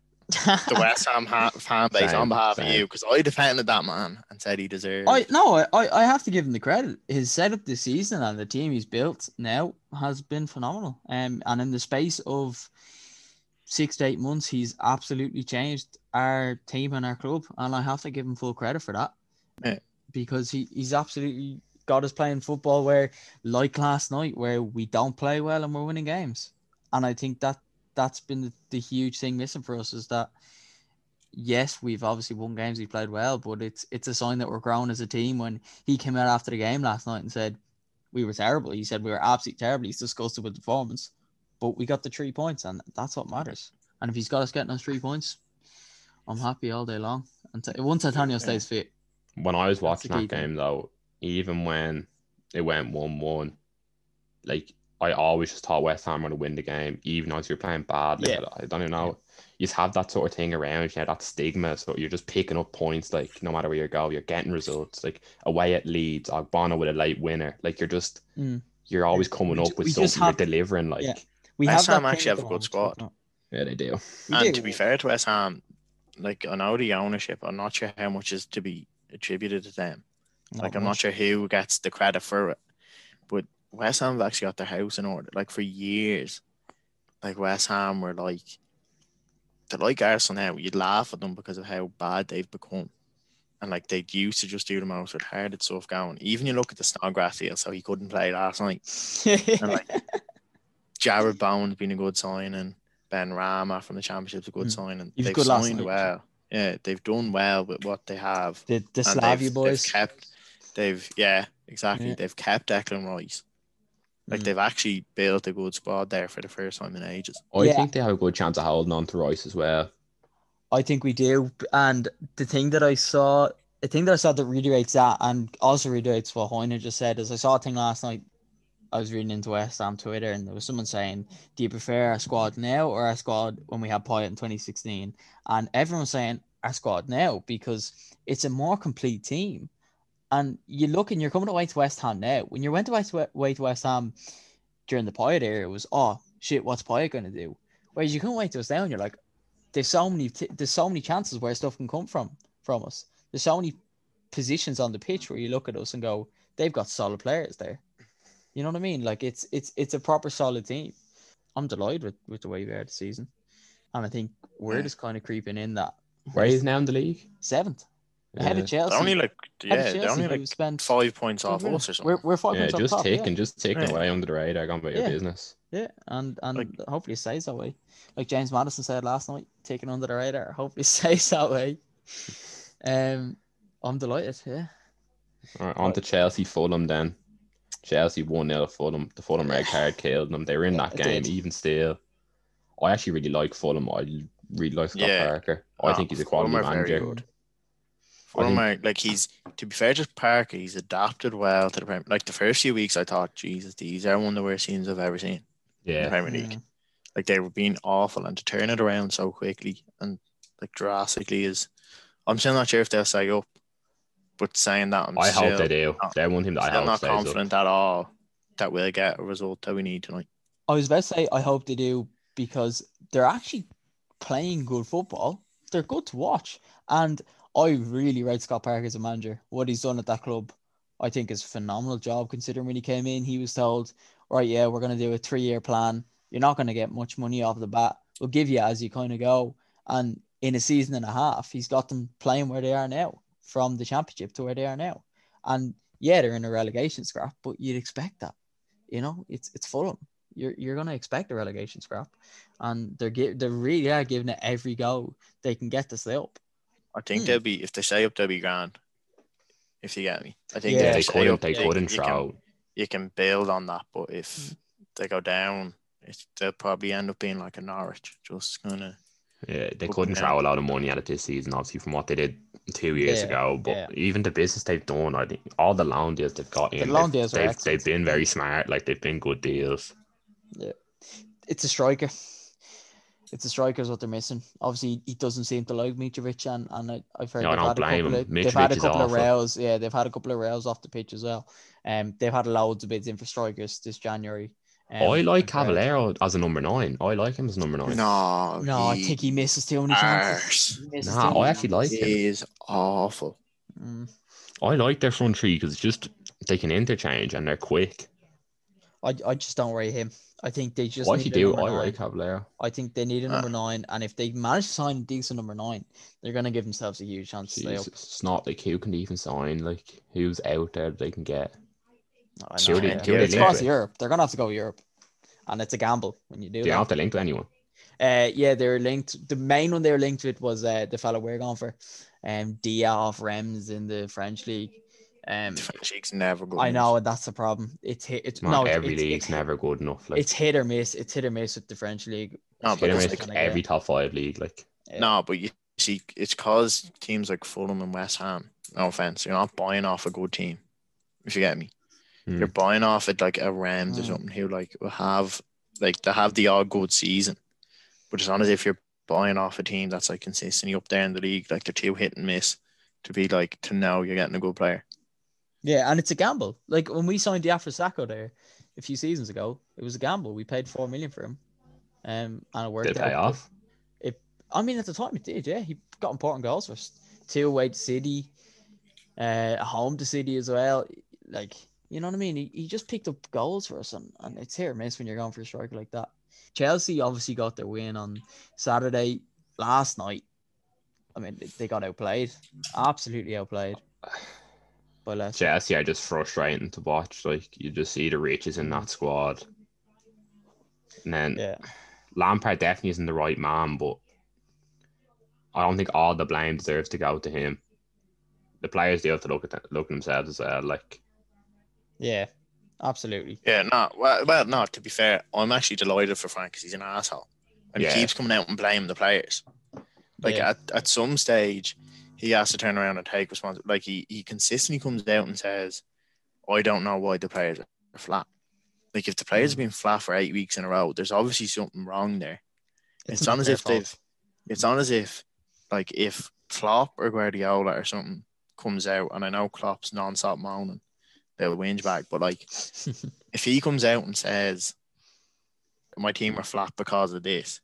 the West Ham ha- fan base Same, on behalf of you because I defended that man and said he deserved. I no, I- I, I have to give him the credit. His setup this season and the team he's built now has been phenomenal. Um, and in the space of six to eight months, he's absolutely changed our team and our club, and I have to give him full credit for that. Yeah. Because he, he's absolutely got us playing football where, like last night, where we don't play well and we're winning games. And I think that that's been the, the huge thing missing for us is that yes, we've obviously won games, we played well, but it's it's a sign that we're growing as a team. When he came out after the game last night and said we were terrible, he said we were absolutely terrible. He's disgusted with the performance, but we got the three points, and that's what matters. And if he's got us getting those three points, I'm happy all day long. And t- once Antonio stays fit, When I was watching that game, though, even when it went 1 1, like, I always just thought West Ham were going to win the game, even as you're playing bad. Like, Yeah. I don't even know. You just have that sort of thing around you, know, that stigma. So you're just picking up points, like, no matter where you go, you're getting results. Like, away at Leeds, Ogbonna with a late winner. Like, you're just, Mm. you're always coming We up ju- with we just something have- you're delivering. Like, Yeah. we West have Ham actually have a good squad. yeah, they do. we and do. to be fair to West Ham, like I know the ownership, I'm not sure how much is to be attributed to them. like I'm not sure who gets the credit for it, but West Ham have actually got their house in order. Like for years, like West Ham were like they're like Arsenal now. You'd laugh at them because of how bad they've become. And like they used to just do the most retarded stuff going. Even you look at the Snodgrass deal, so he couldn't play last night. And like Jarrod Bowen's been a good sign, and Benrahma from the championship's a good Mm. He was They've good signed well. Yeah, they've done well with what they have. the the Slavia they've, boys. They've kept. They've yeah exactly. Yeah. They've kept Declan Rice. Like Mm. they've actually built a good squad there for the first time in ages. I Yeah. think they have a good chance of holding on to Rice as well. I think we do. And the thing that I saw, the thing that I saw that reiterates that and also reiterates what Hoyner just said is I saw a thing last night. I was reading into West Ham Twitter and there was someone saying, Do you prefer our squad now or our squad when we had Payet in 2016? And everyone was saying our squad now because it's a more complete team. And you look and you're coming away to West Ham now. When you went away to, West Ham during the Payet era, it was, oh shit, what's Payet going to do? Whereas you come away to us you're like, there's so many t- there's so many chances where stuff can come from from us. There's so many positions on the pitch where you look at us and go, they've got solid players there. You know what I mean? Like it's it's it's a proper solid team. I'm delighted with, with the way we are this season. And I think we're Yeah. just kind of creeping in that Where is now in the league? seventh. Ahead Yeah. of Chelsea. They're only like Ahead of yeah, they're only like spent five points off us or something. We're, we're five Yeah, points on just top, ticking, yeah. just ticking Yeah. away under the radar, going about your business. Yeah, and and Like- hopefully it stays that way. Like James Maddison said last night, taking under the radar. Hopefully it stays that way. Um, I'm delighted. Yeah, All right, on to Chelsea Fulham then. Chelsea 1 0 Fulham. The Fulham red card killed them. They were in Yeah, that game, did. even still. I actually really like Fulham. I really like Scott Yeah. Parker. I think he's a Fulham quality very manager. Fulham think- are like he's to be fair to Parker, he's adapted well to the Premier. Like the first few weeks, I thought, Jesus, these are one of the worst teams I've ever seen in the Yeah, Premier League. Mm. Like they were being awful, and to turn it around so quickly and like drastically is. I'm still not sure if they'll stay up, but saying that, I'm I still, hope they do. not- They're one team that I still hope not stays up. confident at all that we'll get a result that we need tonight. I was about to say I hope they do because they're actually playing good football. They're good to watch, and I really rate Scott Parker as a manager. What he's done at that club, I think, is a phenomenal job. Considering when he came in, he was told, "Right, yeah, we're going to do a three-year plan. You're not going to get much money off the bat. We'll give you as you kind of go." And in a season and a half, he's got them playing where they are now, from the championship to where they are now. And yeah, they're in a relegation scrap, but you'd expect that. You know, it's it's Fulham. You're you're gonna expect a relegation scrap, and they're gi- they're really are giving it every go they can get to stay up. I think Hmm. they'll be if they stay up, they'll be grand. If you get me, I think Yeah, if Yeah, they stay couldn't. up, They you- couldn't you can- throw. you can build on that. But if Mm. they go down, it's, they'll probably end up being like a Norwich, just kind of. Yeah, they couldn't throw a lot of money at it this season, obviously, from what they did two years Yeah, ago. But yeah. even the business they've done, I think all the loan deals they've got The in, loan they've, deals they've, they've been very smart. Like they've been good deals. Yeah, it's a striker. It's a striker is what they're missing. Obviously, he doesn't seem to like Mitrovic, and, and I, I've heard No, they've had a couple of they've had a couple of rails. Yeah, they've had a couple of rails off the pitch as well. Um, they've had loads of bids in for strikers this January. Um, I like I've. Cavaleiro as a number nine. I like him as number nine. No, No, I think he misses too many chances. arse. He misses Nah, too many I actually like him. He is awful. Mm. I like their front three because it's just they can interchange and they're quick. I, I just don't rate him. I think they just I need actually a do. I nine. like Cavaleiro. I think they need a number nine, and if they manage to sign a decent number nine, they're going to give themselves a huge chance to stay up. it's not like who can even sign. Like who's out there that they can get. I know, they- yeah. it's across. Europe. They're going to have to go Europe, and it's a gamble when you do Do you that. have to link to anyone? Uh, yeah, they're linked. The main one they were linked with was uh, the fellow we're going for, um, Dia off Reims in the French league. Um, The French league's never good. I know, and that's the problem. It's hit. It's Not no, every it's, league's it's, never good enough. Like It's hit or miss. It's hit or miss with the French league. No, hit but miss it's like- with kinda, yeah. every top five league. Like Yeah. No, but you see, it's cause teams like Fulham and West Ham. No offense, you're not buying off a good team. If you get me, Hmm. you're buying off it like a Reims or Mm. something who like will have like they have the odd good season, but it's not as if you're buying off a team that's like consistently up there in the league. Like they're too hit and miss to be like to know you're getting a good player. Yeah, and it's a gamble. Like when we signed Diafra Sakho there a few seasons ago, it was a gamble. We paid four million for him, um, and it worked did it out. pay off? I mean, at the time it did. Yeah, he got important goals for us. Two away to City, uh, home to City as well. Like you know what I mean? He, he just picked up goals for us, and, and it's here or miss when you're going for a striker like that. Chelsea obviously got their win on Saturday last night. I mean, they- they got outplayed, absolutely outplayed. By Leicester. Uh, Chelsea are just frustrating to watch. Like you just see the riches in that squad. And then Yeah. Lampard definitely isn't the right man, but I don't think all the blame deserves to go to him. The players do have to look at look at themselves as well. Like Yeah. Absolutely. Yeah, no, well, well, no. To be fair, I'm actually delighted for Frank because he's an asshole, and Yeah. he keeps coming out and blaming the players. Like Yeah. at, at some stage, he has to turn around and take responsibility. Like he, he consistently comes out and says, "I don't know why the players are flat." Like if the players have mm. been flat for eight weeks in a row, there's obviously something wrong there. It's, not as if fault. they've. It's not as if, like, if Klopp or Guardiola or something comes out, and I know Klopp's non-stop moaning, they'll whinge back. But like, if he comes out and says, "My team are flat because of this,"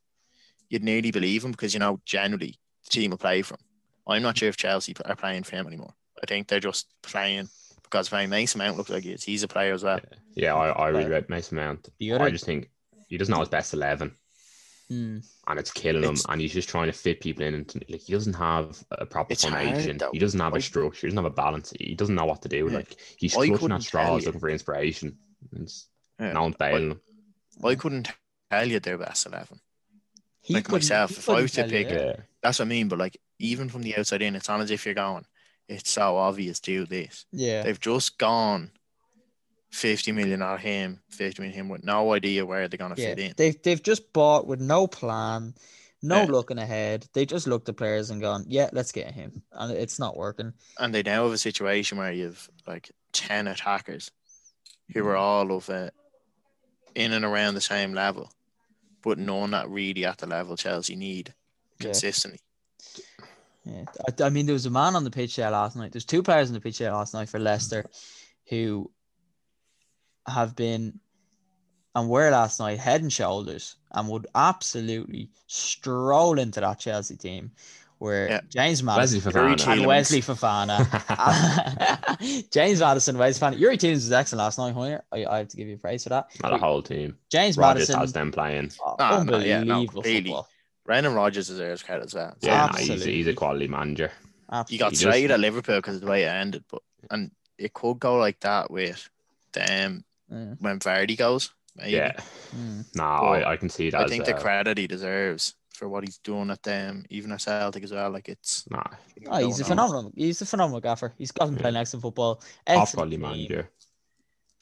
you'd nearly believe him because you know generally the team will play for him. I'm not sure if Chelsea are playing for him anymore. I think they're just playing because playing Mason Mount looks like he is. He's a player as well. Yeah, I, I really rate Mason Mount. The other- I just think he doesn't know his best eleven, Hmm. and it's killing him. And he's just trying to fit people in. And like he doesn't have a proper It's formation. he doesn't have I- a structure. He doesn't have a balance. He doesn't know what to do. Yeah. Like he's clutching at straws, looking for inspiration. It's, Yeah. No one's bailing him. I couldn't tell you their best eleven. He Like myself, if I was to you, pick That's what I mean. But like even from the outside in, it's not as if you're going. It's so obvious. Do this. Yeah. They've just gone fifty million out of him, fifty million him with no idea where they're gonna Yeah, fit in. they've they've just bought with no plan, no Yeah. looking ahead. They just looked at players and gone, "Yeah, let's get him," and it's not working. and they now have a situation where you've like 10 attackers who mm. are all of it in and around the same level, but none that really at the level Chelsea need Yeah. consistently. Yeah, I, I mean, there was a man on the pitch there last night. There's two players on the pitch there last night for Leicester, who have been and were last night head and shoulders and would absolutely stroll into that Chelsea team. Where Yeah. James Wesley Maddison Youri Fofana. and Wesley Fofana, James Maddison, Wesley Fofana. Youri Tielemans was excellent last night, Hoyer. I, I have to give you praise for that. not a whole team. James Rodgers Maddison, has them playing. oh, No, no, yeah, no, unbelievable completely. football. Brendan Rodgers deserves credit as well. Yeah, nah, he's, Absolutely. he's a quality manager. You got Absolutely. just- traded at Liverpool because of the way it ended, but and it could go like that with them Yeah. when Vardy goes. Maybe. Yeah, Mm. nah, But I, I can see that. I as think the well. credit he deserves for what he's doing at them, even at Celtic as well. Like it's Nah, Oh, he's a going on. phenomenal. He's a phenomenal gaffer. He's gotten Yeah. playing excellent football. top Excellent quality team, manager.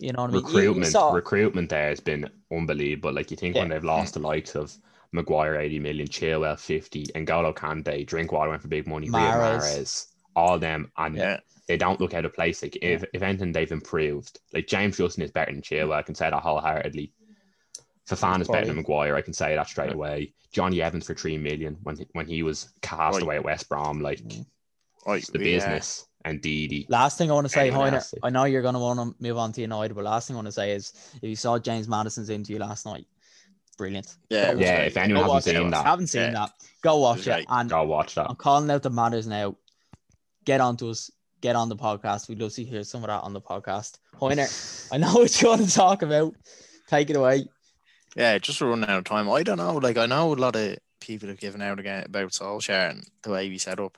You know what I mean? You- you recruitment saw- recruitment there has been unbelievable. Like you think when they've lost the likes of Maguire 80 million, Chilwell 50, and Golo Kante, Drinkwater went for big money, Riyad Mahrez. Mahrez, all them, and Yeah, they don't look out of place. Like if, if anything, they've improved. Like James Justin is better than Chilwell. I can say that wholeheartedly. Fofana is better than Quality. Maguire. I can say that straight Yeah. away. Jonny Evans for three million when he, when he was cast Right. away at West Brom, like Mm. right, the yeah. business and Ndidi. Last thing I want to say, Anyone Hoyner, else? I know you're going to want to move on to United, but last thing I want to say is if you saw James Maddison's interview last night, brilliant. Yeah, Yeah, great. if anyone Go hasn't seen it. that, haven't seen Yeah. that, go watch it. And go watch that. I'm calling out the matters now. Get onto us. Get on the podcast. We'd love to hear some of that on the podcast. Hoyner, I know what you want to talk about. Take it away. Yeah, just running out of time. I don't know. Like I know a lot of people have given out again about Solskjaer and the way we set up.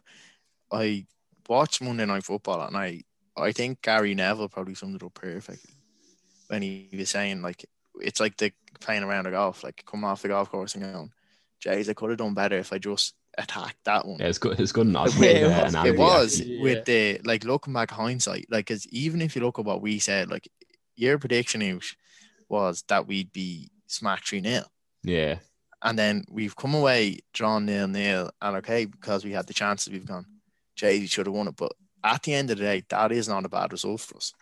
I watched Monday Night Football and I I think Gary Neville probably summed it up perfectly when he was saying like it's like the playing around a golf, like coming off the golf course and going, Jays, I could have done better if I just attacked that one. Yeah, it's good. It's good enough. Yeah, it was. it was. Yeah. with the like looking back hindsight, like because even if you look at what we said, like your prediction Oosh, was that we'd be smacked three nil. Yeah, And then we've come away drawn nil nil, and okay, because we had the chances, we've gone, Jay, you should have won it. But at the end of the day, that is not a bad result for us.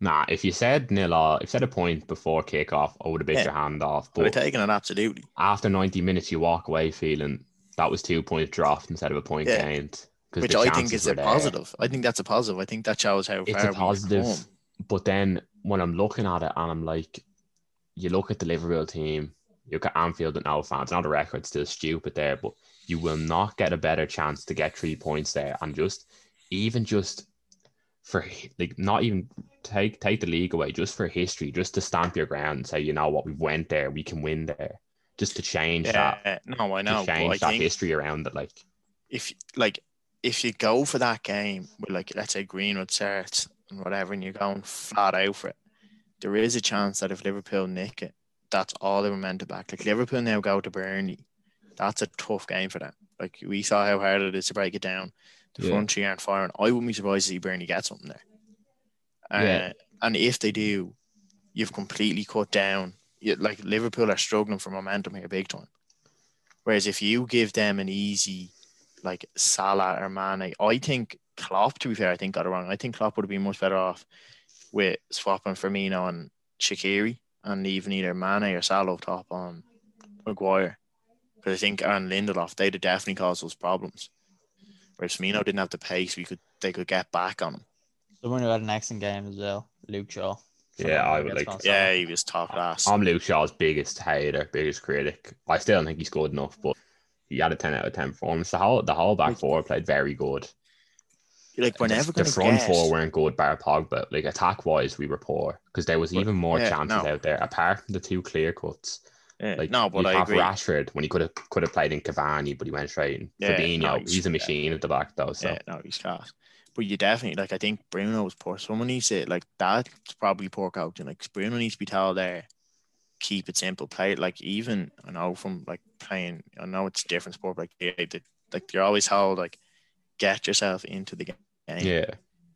nah. If you said nil all, if you said a point before kickoff, I would have bit Yeah. your hand off. But we're But taking it absolutely. after ninety minutes, you walk away feeling that was two points dropped instead of a point Yeah. gained. Which I think is a there. positive. I think that's a positive. I think that shows how It's a positive, but then when I'm looking at it and I'm like, you look at the Liverpool team, you look at Anfield and no fans. Now the record's still stupid there, but you will not get a better chance to get three points there. And just even just for like not even take take the league away, just for history, just to stamp your ground and say, you know what, we went there, we can win there. Just to change that, Yeah, no, I know. to change that history around it. Like if like if you go for that game with like let's say Greenwood starts and whatever, and you're going flat out for it, there is a chance that if Liverpool nick it, that's all they were meant to back. Like Liverpool now go to Burnley, that's a tough game for them. Like we saw how hard it is to break it down. The Yeah. front three aren't firing. I wouldn't be surprised to see Burnley get something there. Uh, Yeah. And if they do, you've completely cut down. Like Liverpool are struggling for momentum here, big time. Whereas if you give them an easy, like Salah or Mane, I think Klopp, to be fair, I think got it wrong. I think Klopp would have been much better off with swapping Firmino and Shaqiri and leaving either Mane or Salah top on Maguire. Because I think Aaron Lindelof, they'd have definitely caused those problems. Whereas Firmino didn't have the pace, we could they could get back on him. Someone who had an excellent game as well, Luke Shaw. Yeah, I would like- gone Yeah, he was top class. I'm Luke Shaw's biggest hater, biggest critic. I still don't think he's good enough, but he had a 10 out of 10 performance. The whole the whole back four played very good. like we're never the going to front get. four weren't good, bar Pogba. Like attack wise, we were poor because there was But- even more yeah, chances no. out there apart from the two clear cuts. Yeah, Like no, but you I have agree. Rashford when he could have could have played in Cavani, but he went straight in. Yeah, Fabinho, no, he's, he's- a machine at the back though. So Yeah, no, he's class. But you definitely like. I think Bruno was poor. Someone needs to like that's probably poor coaching. Like Bruno needs to be told there, keep it simple, play it like even. I know from like playing. I know it's different sport, but like yeah, the, like you're always told like get yourself into the game. yeah,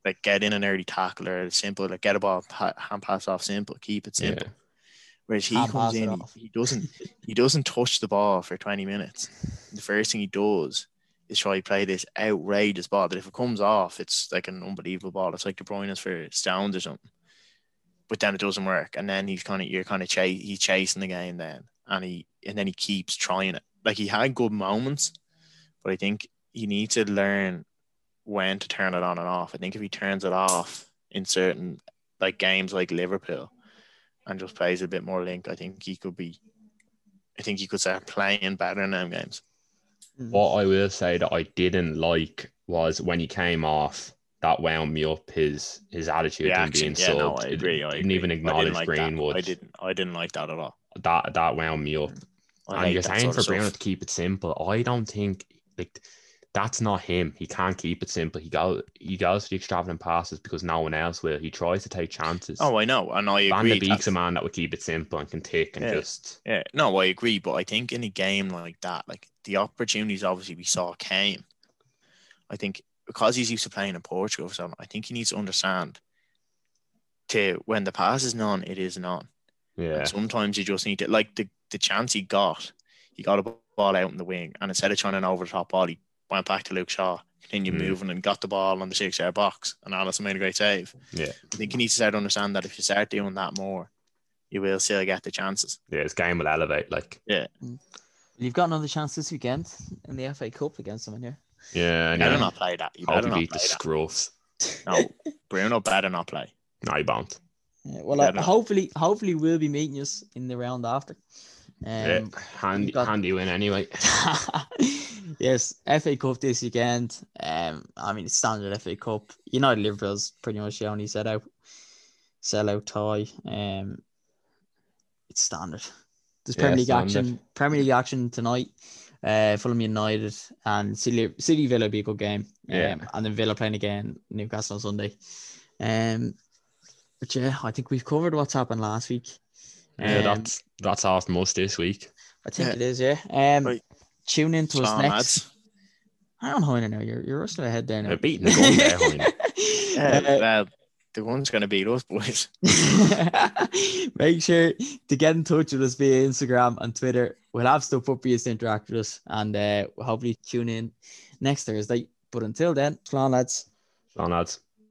Like get in an early tackle or simple. Like get a ball, pa- hand pass off, simple. Keep it yeah, simple. Whereas he Hand comes in, he, he doesn't he doesn't touch the ball for 20 minutes. The first thing he does is try to play this outrageous ball that if it comes off, it's like an unbelievable ball. It's like De Bruyne's for Stones or something. But then it doesn't work. And then he's kind of you're kind of chase he's chasing the game then. And he and then he keeps trying it. Like he had good moments, but I think he needs to learn when to turn it on and off. I think if he turns it off in certain like games like Liverpool and just plays a bit more link, I think he could be. I think he could start playing better in them games. Mm. What I will say that I didn't like was when he came off. That wound me up. His his attitude and being yeah, no. I agree. I didn't agree. even I acknowledge like that. Greenwood. I didn't. I didn't like that at all. That that wound me up. Mm. I and you're saying for stuff. to keep it simple. I don't think like that's not him. He can't keep it simple. He go he goes for the extravagant passes because no one else will. He tries to take chances. Oh, I know, and I Van agree. de Beek's that's- a man that would keep it simple and can tick and Yeah. just Yeah, no, I agree, but I think in a game like that, like the opportunities obviously we saw came. I think because he's used to playing in Portugal or something, I think he needs to understand to when the pass is none, it is none. yeah. And sometimes you just need to like the, the chance he got, he got a ball out in the wing, and instead of trying an over the top ball, he went back to Luke Shaw, continued Mm. moving and got the ball on the six yard box, and Alisson made a great save. Yeah. I think you need to start to understand that if you start doing that more, you will still get the chances. Yeah, his game will elevate. Like You've got another chance this weekend in the FA Cup against someone here. yeah, You and better yeah. not play that. You Hope better he not beat the play that. Scruffs. No, Bruno better not play. No, he won't. Yeah, well, Yeah, uh, hopefully, hopefully we'll be meeting us in the round after. yeah, Um, handy, got- handy win anyway. yes, FA Cup this weekend. Um, I mean, standard FA Cup. United Liverpool's pretty much the only set out, sell out tie. Um, it's standard. There's Yeah, Premier League standard. action. Premier League action tonight. Uh, Fulham United and City, City Villa will be a good game. Um, Yeah. and then Villa playing again Newcastle on Sunday. Um, but yeah, I think we've covered what's happened last week. Yeah, Um, that's that's all most this week. I think Yeah. it is, yeah. Um, Right. tune in to us next. lads. I don't know, I know you're you're rustling ahead there now. They're beating the gun there, Hoyne. Yeah, Uh, well, the one's going to be us, boys. Make sure to get in touch with us via Instagram and Twitter. We'll have stuff up for you to interact with us, and uh, we'll hopefully tune in next Thursday. But until then, come on, lads. So, lads.